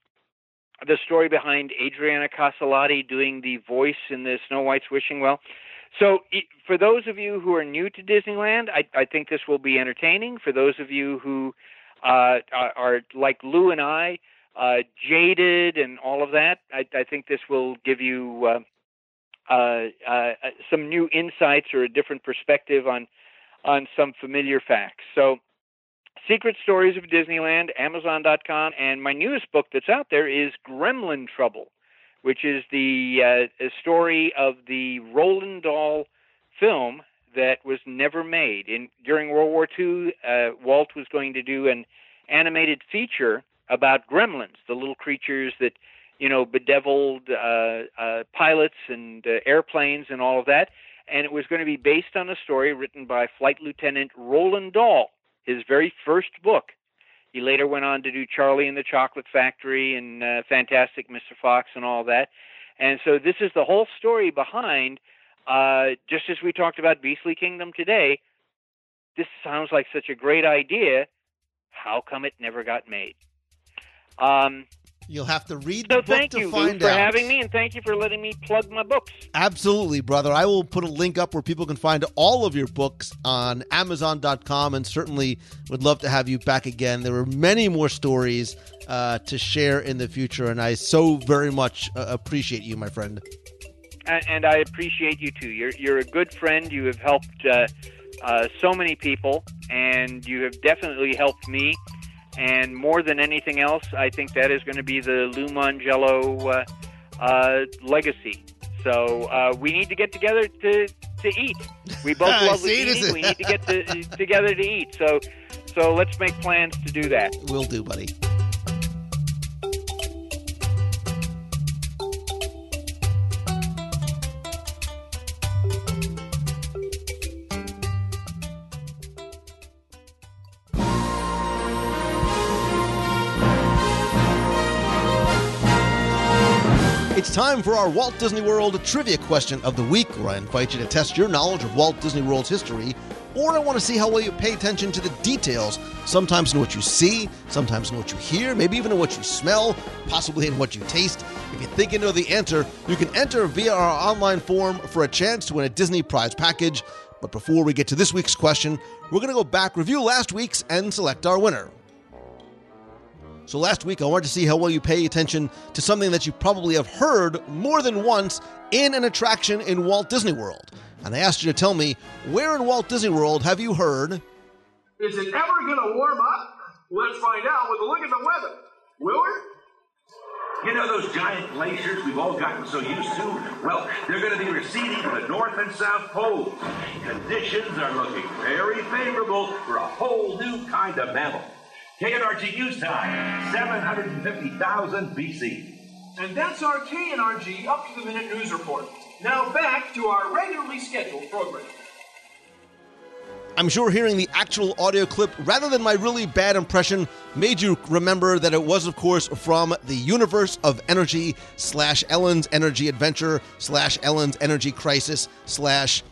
the story behind Adriana Caselotti doing the voice in the Snow White's Wishing Well. So, for those of you who are new to Disneyland, I, I think this will be entertaining. For those of you who uh, are, are like Lou and I, uh, jaded and all of that, I, I think this will give you uh, uh, uh, some new insights or a different perspective on on some familiar facts. So, Secret Stories of Disneyland, Amazon.com, and my newest book that's out there is Gremlin Trouble, which is the uh, story of the Roald Dahl film that was never made. In during World War II, uh, Walt was going to do an animated feature about gremlins, the little creatures that you know bedeviled uh, uh, pilots and uh, airplanes and all of that. And it was going to be based on a story written by Flight Lieutenant Roald Dahl, his very first book. He later went on to do Charlie and the Chocolate Factory and uh, Fantastic Mr. Fox and all that. And so this is the whole story behind, uh, just as we talked about Beastly Kingdom today. This sounds like such a great idea. How come it never got made? Um, You'll have to read so the book thank to you, Lou, find for out. having me, and thank you for letting me plug my books. Absolutely, brother. I will put a link up where people can find all of your books on Amazon.com and certainly would love to have you back again. There are many more stories uh, to share in the future, and I so very much uh, appreciate you, my friend. and, and I appreciate you too. You're you're a good friend. You have helped uh, uh, so many people, and you have definitely helped me. And more than anything else, I think that is going to be the Lou Mongello uh, uh, legacy. So uh, we need to get together to to eat. We [LAUGHS] both love See, eating. We need to get to, together to eat. So so let's make plans to do that. We'll do, buddy. Time for our Walt Disney World trivia question of the week, where I invite you to test your knowledge of Walt Disney World's history, or I want to see how well you pay attention to the details, sometimes in what you see, sometimes in what you hear, maybe even in what you smell, possibly in what you taste. If you think you know the answer, you can enter via our online form for a chance to win a Disney prize package. But before we get to this week's question, we're going to go back, review last week's, and select our winner. So last week, I wanted to see how well you pay attention to something that you probably have heard more than once in an attraction in Walt Disney World. And I asked you to tell me where in Walt Disney World have you heard Is it ever going to warm up? Let's find out with a look at the weather. Will it? You know those giant glaciers we've all gotten so used to? Well, they're going to be receding to the north and south poles. Conditions are looking very favorable for a whole new kind of mammal. KNRG News Time, 750,000 BC. And that's our KNRG up to the minute news report. Now back to our regularly scheduled program. I'm sure hearing the actual audio clip rather than my really bad impression made you remember that it was, of course, from the universe of energy slash Ellen's Energy Adventure slash Ellen's Energy Crisis slash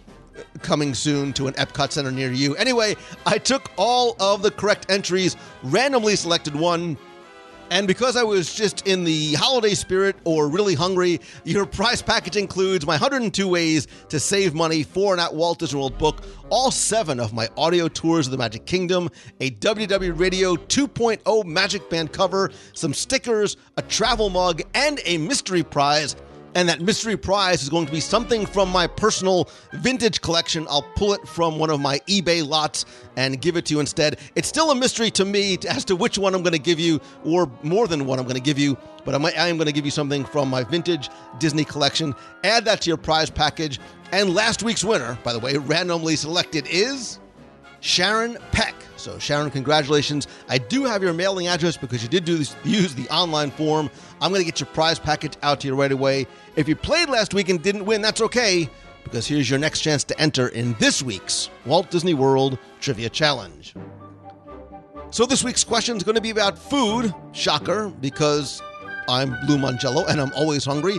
coming soon to an Epcot Center near you. Anyway, I took all of the correct entries, randomly selected one, and because I was just in the holiday spirit or really hungry, your prize package includes my 102 ways to save money for an at Walt Disney World book, all seven of my audio tours of the Magic Kingdom, a WDW Radio 2.0 Magic Band cover, some stickers, a travel mug, and a mystery prize. And that mystery prize is going to be something from my personal vintage collection. I'll pull it from one of my eBay lots and give it to you instead. It's still a mystery to me as to which one I'm going to give you, or more than one I'm going to give you, but I, am going to give you something from my vintage Disney collection. Add that to your prize package. And last week's winner, by the way, randomly selected is. Sharon Peck. So, Sharon, congratulations. I do have your mailing address because you did do this, use the online form. I'm going to get your prize package out to you right away. If you played last week and didn't win, that's okay because here's your next chance to enter in this week's Walt Disney World Trivia Challenge. So, this week's question is going to be about food. Shocker, because I'm Lou Mongello and I'm always hungry.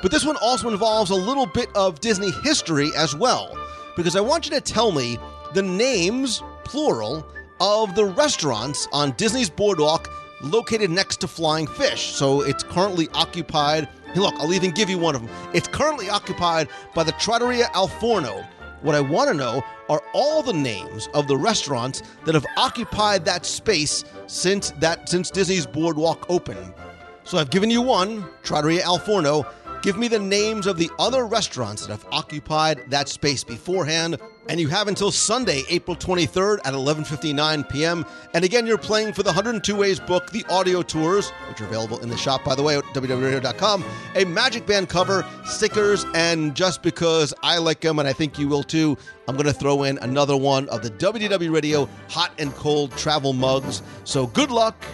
But this one also involves a little bit of Disney history as well, because I want you to tell me the names, plural, of the restaurants on Disney's boardwalk located next to Flying Fish. So it's currently occupied. Look, I'll even give you one of them. It's currently occupied by the Trattoria Al Forno. What I want to know are all the names of the restaurants that have occupied that space since that since Disney's boardwalk opened. So I've given you one, Trattoria Al Forno. Give me the names of the other restaurants that have occupied that space beforehand. And you have until Sunday, April 23rd at 11:59 p.m. And again, you're playing for the 102 Ways book, the audio tours, which are available in the shop, by the way, at WDWRadio.com, a Magic Band cover, stickers, and just because I like them and I think you will too, I'm going to throw in another one of the WDW Radio hot and cold travel mugs. So good luck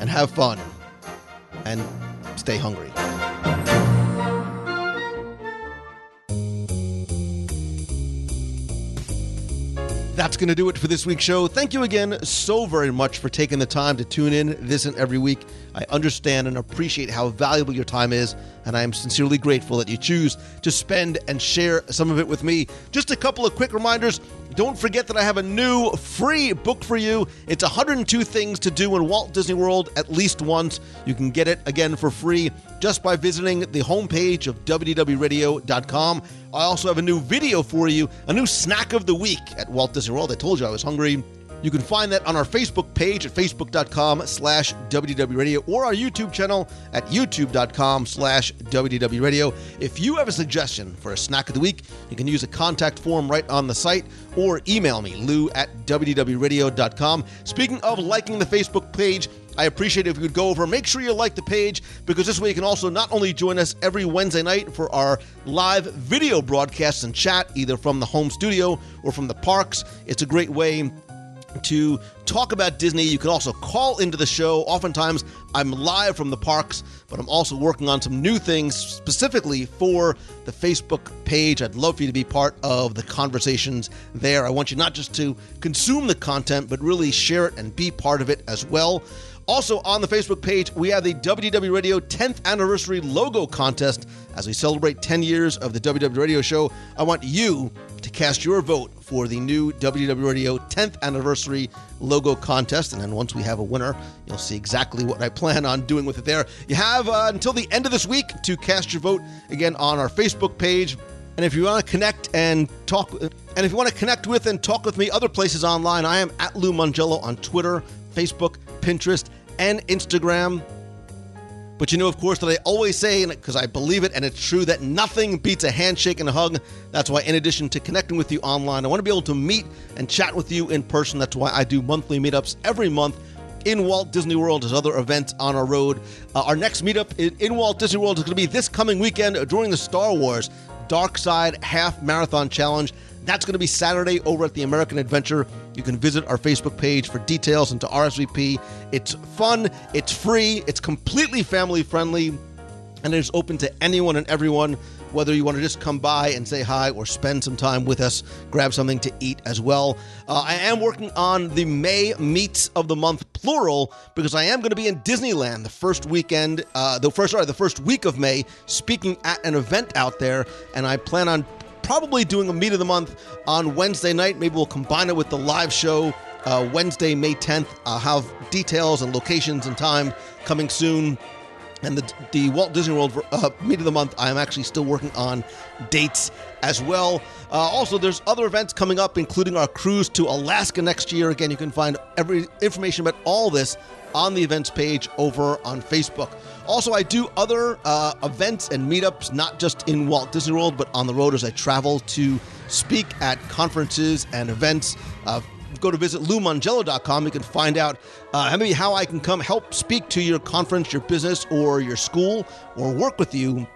and have fun and stay hungry. That's going to do it for this week's show. Thank you again so very much for taking the time to tune in this and every week. I understand and appreciate how valuable your time is, and I am sincerely grateful that you choose to spend and share some of it with me. Just a couple of quick reminders. Don't forget that I have a new free book for you. It's 102 Things to Do in Walt Disney World at least once. You can get it again for free just by visiting the homepage of WDWRadio.com. I also have a new video for you, a new snack of the week at Walt Disney World. I told you I was hungry. You can find that on our Facebook page at facebook.com slash WDWRadio or our YouTube channel at youtube.com slash WDWRadio. If you have a suggestion for a snack of the week, you can use a contact form right on the site or email me, lou at WDWRadio.com. Speaking of liking the Facebook page, I appreciate if you would go over. Make sure you like the page because this way you can also not only join us every Wednesday night for our live video broadcasts and chat, either from the home studio or from the parks. It's a great way to talk about Disney. You can also call into the show. Oftentimes, I'm live from the parks, but I'm also working on some new things specifically for the Facebook page. I'd love for you to be part of the conversations there. I want you not just to consume the content, but really share it and be part of it as well. Also, on the Facebook page, we have the WDW Radio 10th Anniversary Logo Contest. As we celebrate 10 years of the WDW Radio Show, I want you to cast your vote for the new WDW Radio 10th Anniversary Logo Contest. And then once we have a winner, you'll see exactly what I plan on doing with it there. You have uh, until the end of this week to cast your vote again on our Facebook page. And if you want to connect and talk, and if you want to connect with and talk with me other places online, I am at Lou Mongello on Twitter, Facebook, Pinterest, and Instagram. But you know, of course, that I always say, because I believe it and it's true, that nothing beats a handshake and a hug. That's why, in addition to connecting with you online, I want to be able to meet and chat with you in person. That's why I do monthly meetups every month in Walt Disney World as other events on our road. Uh, our next meetup in, in Walt Disney World is going to be this coming weekend during the Star Wars Dark Side Half Marathon Challenge. That's going to be Saturday over at the American Adventure. You can visit our Facebook page for details and to RSVP. It's fun, it's free, it's completely family friendly, and it's open to anyone and everyone, whether you want to just come by and say hi or spend some time with us, grab something to eat as well. Uh, I am working on the May Meets of the Month plural because I am going to be in Disneyland the first weekend, uh, the first sorry, the first week of May, speaking at an event out there, and I plan on probably doing a meet of the month on Wednesday night. Maybe we'll combine it with the live show uh, Wednesday, May 10th. I'll have details and locations and time coming soon. And the, the Walt Disney World uh, meet of the month, I'm actually still working on dates as well. Uh, also, there's other events coming up, including our cruise to Alaska next year. Again, you can find every information about all this on the events page over on Facebook. Also, I do other uh, events and meetups, not just in Walt Disney World, but on the road as I travel to speak at conferences and events. Uh, go to visit loumongello.com. You can find out uh, maybe how I can come help speak to your conference, your business, or your school, or work with you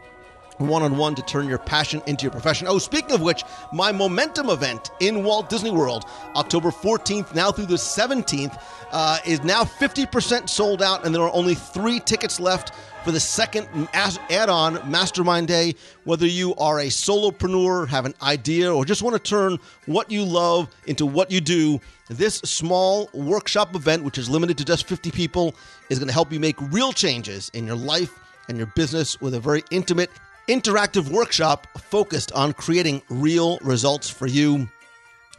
one on one to turn your passion into your profession. Oh, speaking of which, my Momentum event in Walt Disney World, October 14th now through the 17th, uh, is now 50% sold out, and there are only three tickets left for the second add on Mastermind Day. Whether you are a solopreneur, have an idea, or just want to turn what you love into what you do, this small workshop event, which is limited to just 50 people, is going to help you make real changes in your life and your business with a very intimate, interactive workshop focused on creating real results for you.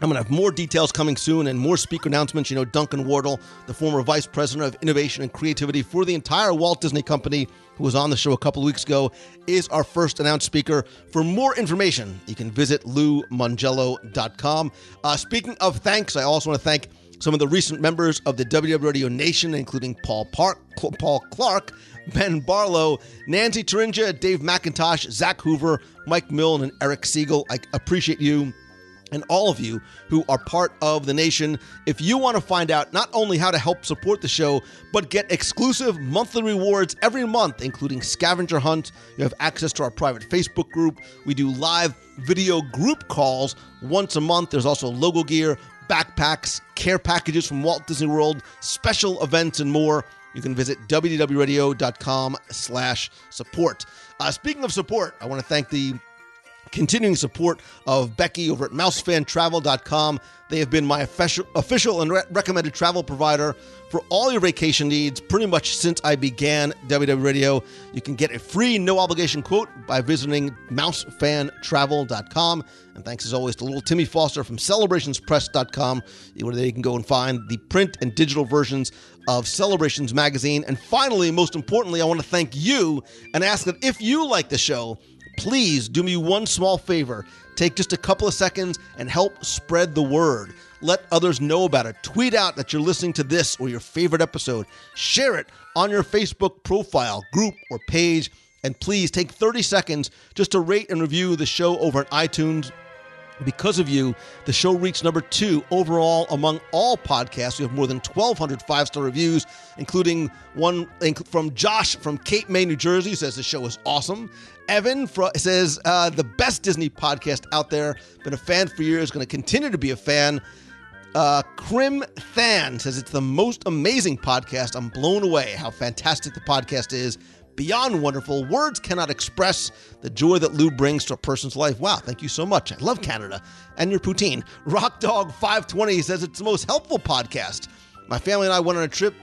I'm going to have more details coming soon and more speaker announcements. You know, Duncan Wardle, the former vice president of innovation and creativity for the entire Walt Disney Company, who was on the show a couple weeks ago, is our first announced speaker. For more information, you can visit loumongello.com. Uh, speaking of thanks, I also want to thank some of the recent members of the WDW Radio Nation, including Paul Park, Paul Clark, Ben Barlow, Nancy Turinja, Dave McIntosh, Zach Hoover, Mike Milne, and Eric Siegel. I appreciate you and all of you who are part of the nation. If you want to find out not only how to help support the show, but get exclusive monthly rewards every month, including scavenger hunt, you have access to our private Facebook group. We do live video group calls once a month. There's also logo gear, backpacks, care packages from Walt Disney World, special events, and more. You can visit wdwradio.com slash support. Uh, speaking of support, I want to thank the continuing support of Becky over at mousefantravel.com. They have been my official, official and re- recommended travel provider for all your vacation needs pretty much since I began WDW Radio. You can get a free, no obligation quote by visiting mousefantravel.com. And thanks as always to little Timmy Foster from celebrationspress.com, where they can go and find the print and digital versions of Celebrations Magazine. And finally, most importantly, I want to thank you and ask that if you like the show, please do me one small favor Take just a couple of seconds and help spread the word. Let others know about it. Tweet out that you're listening to this or your favorite episode. Share it on your Facebook profile, group, or page. And please take 30 seconds just to rate and review the show over at iTunes. Because of you, the show reached number two overall among all podcasts. We have more than 1,200 five star reviews, including one from Josh from Cape May, New Jersey, who says the show is awesome. Evan says uh, the best Disney podcast out there. Been a fan for years, going to continue to be a fan. Uh, Krim Than says it's the most amazing podcast. I'm blown away how fantastic the podcast is beyond wonderful. Words cannot express the joy that Lou brings to a person's life. Wow, thank you so much. I love Canada and your poutine. [LAUGHS] Rock Dog 520 says it's the most helpful podcast. My family and I went on a trip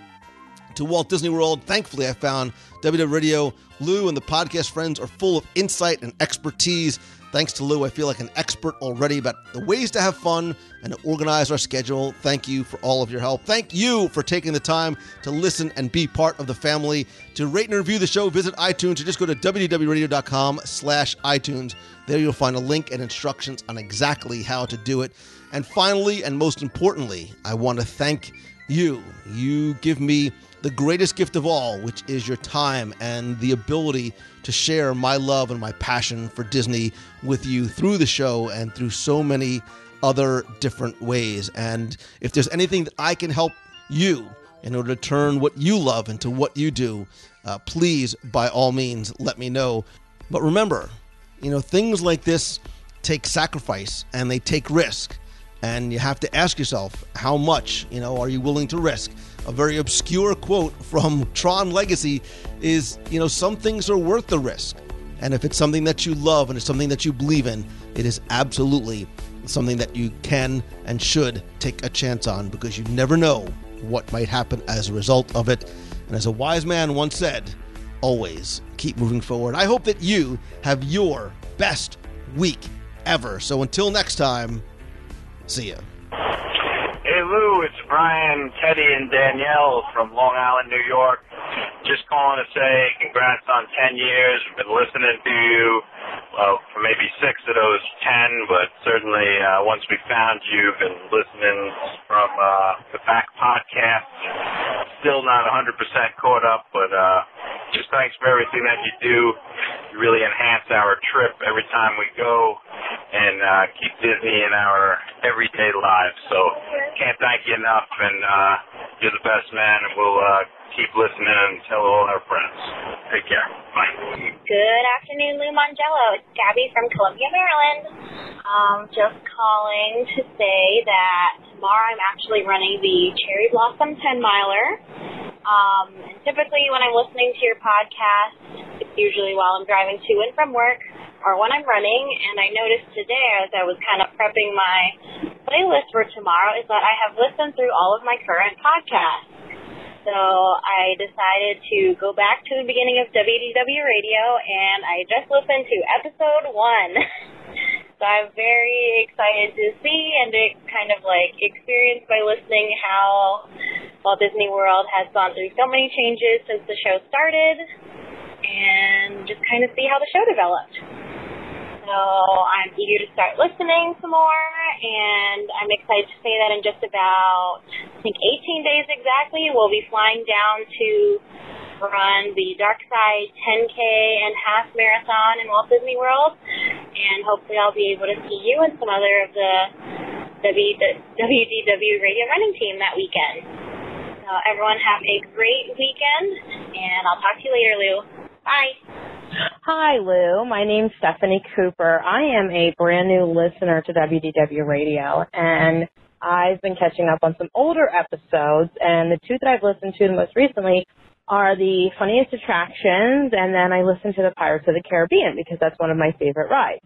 to Walt Disney World. Thankfully, I found WDW Radio. Lou and the podcast friends are full of insight and expertise. Thanks to Lou, I feel like an expert already about the ways to have fun and to organize our schedule. Thank you for all of your help. Thank you for taking the time to listen and be part of the family. To rate and review the show, visit iTunes or just go to WDWRadio.com slash iTunes. There you'll find a link and instructions on exactly how to do it. And finally, and most importantly, I want to thank you. You give me the greatest gift of all, which is your time and the ability to share my love and my passion for Disney with you through the show and through so many other different ways. And if there's anything that I can help you in order to turn what you love into what you do, uh, please, by all means, let me know. But remember, you know, things like this take sacrifice and they take risk. And you have to ask yourself, how much, you know, are you willing to risk? a very obscure quote from [LAUGHS] Tron Legacy is, you know, some things are worth the risk. And if it's something that you love and it's something that you believe in, it is absolutely something that you can and should take a chance on because you never know what might happen as a result of it. And as a wise man once said, always keep moving forward. I hope that you have your best week ever. So until next time, see ya. Hey Lou, it's Brian, Teddy, and Danielle from Long Island, New York. Just calling to say congrats on 10 years. We've been listening to you well, for maybe six of those 10, but certainly uh, once we found you, been listening from uh, the back podcast. Still not 100% caught up, but uh, just thanks for everything that you do. You really enhance our trip every time we go and uh, keep Disney in our everyday lives. So can't thank you enough, and uh, you're the best man, and we'll uh, keep listening and tell all our friends. Take care. Bye. Good afternoon, Lou Mongello. It's Gabby from Columbia, Maryland. Um, just calling to say that tomorrow I'm actually running the Cherry Blossom 10 miler. Um, and typically when I'm listening to your podcast, it's usually while I'm driving to and from work or when I'm running. And I noticed today as I was kind of prepping my playlist for tomorrow is that I have listened through all of my current podcasts. So I decided to go back to the beginning of WDW Radio and I just listened to episode one. [LAUGHS] so I'm very excited to see and to kind of like experience by listening how Walt Disney World has gone through so many changes since the show started and just kind of see how the show developed. So I'm eager to start listening some more, and I'm excited to say that in just about, I think, 18 days exactly, we'll be flying down to run the Dark Side 10K and half marathon in Walt Disney World, and hopefully I'll be able to see you and some other of the WDW radio running team that weekend. So everyone have a great weekend, and I'll talk to you later, Lou. Bye. Hi, Lou. My name's Stephanie Cooper. I am a brand new listener to WDW Radio, and I've been catching up on some older episodes, and the two that I've listened to the most recently are the funniest attractions, and then I listen to the Pirates of the Caribbean because that's one of my favorite rides.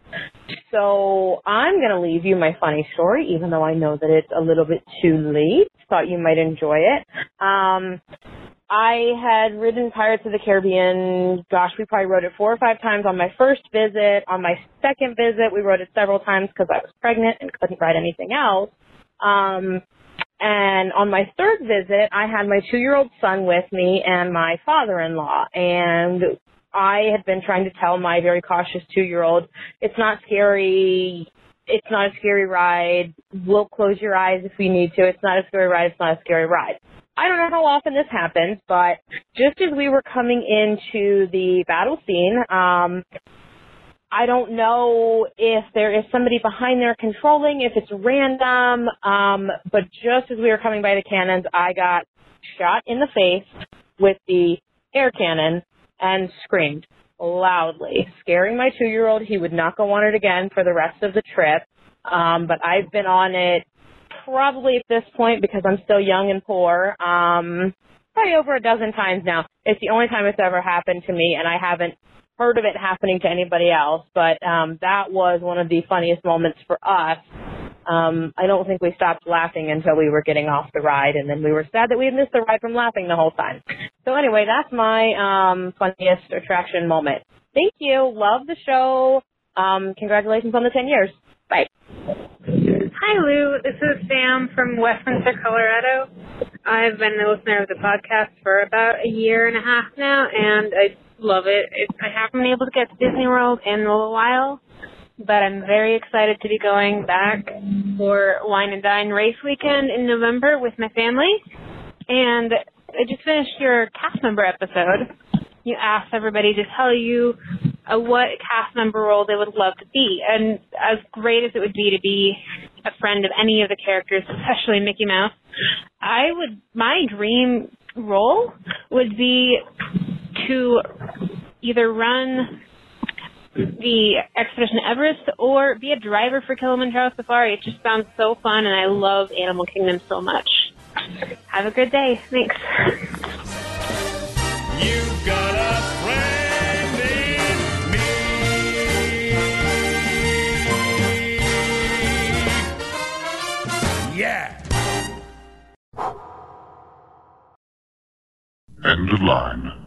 So I'm going to leave you my funny story, even though I know that it's a little bit too late. Thought you might enjoy it. Um, I had ridden Pirates of the Caribbean, gosh, we probably rode it four or five times on my first visit. On my second visit, we rode it several times because I was pregnant and couldn't ride anything else. Um, and on my third visit, I had my two year old son with me and my father in law. And I had been trying to tell my very cautious two year old, it's not scary. It's not a scary ride. We'll close your eyes if we need to. It's not a scary ride. It's not a scary ride. I don't know how often this happens, but just as we were coming into the battle scene, um, I don't know if there is somebody behind there controlling, if it's random, um, but just as we were coming by the cannons, I got shot in the face with the air cannon and screamed loudly, scaring my two year old. He would not go on it again for the rest of the trip. Um, but I've been on it probably at this point because I'm still young and poor. Um, probably over a dozen times now. It's the only time it's ever happened to me and I haven't heard of it happening to anybody else, but um, that was one of the funniest moments for us. Um, I don't think we stopped laughing until we were getting off the ride, and then we were sad that we had missed the ride from laughing the whole time. So anyway, that's my um, funniest attraction moment. Thank you. Love the show. Um, congratulations on the 10 years. Bye. Hi, Lou. This is Sam from Westminster, Colorado. I've been a listener of the podcast for about a year and a half now, and I love it. it. I haven't been able to get to Disney World in a little while, but I'm very excited to be going back for Wine and Dine race weekend in November with my family. And I just finished your cast member episode. You asked everybody to tell you uh, what cast member role they would love to be. And as great as it would be to be a friend of any of the characters, especially Mickey Mouse, I would, my dream role would be to either run the Expedition Everest or be a driver for Kilimanjaro Safari. It just sounds so fun, and I love Animal Kingdom so much. Have a good day. Thanks. Yeah. End of line.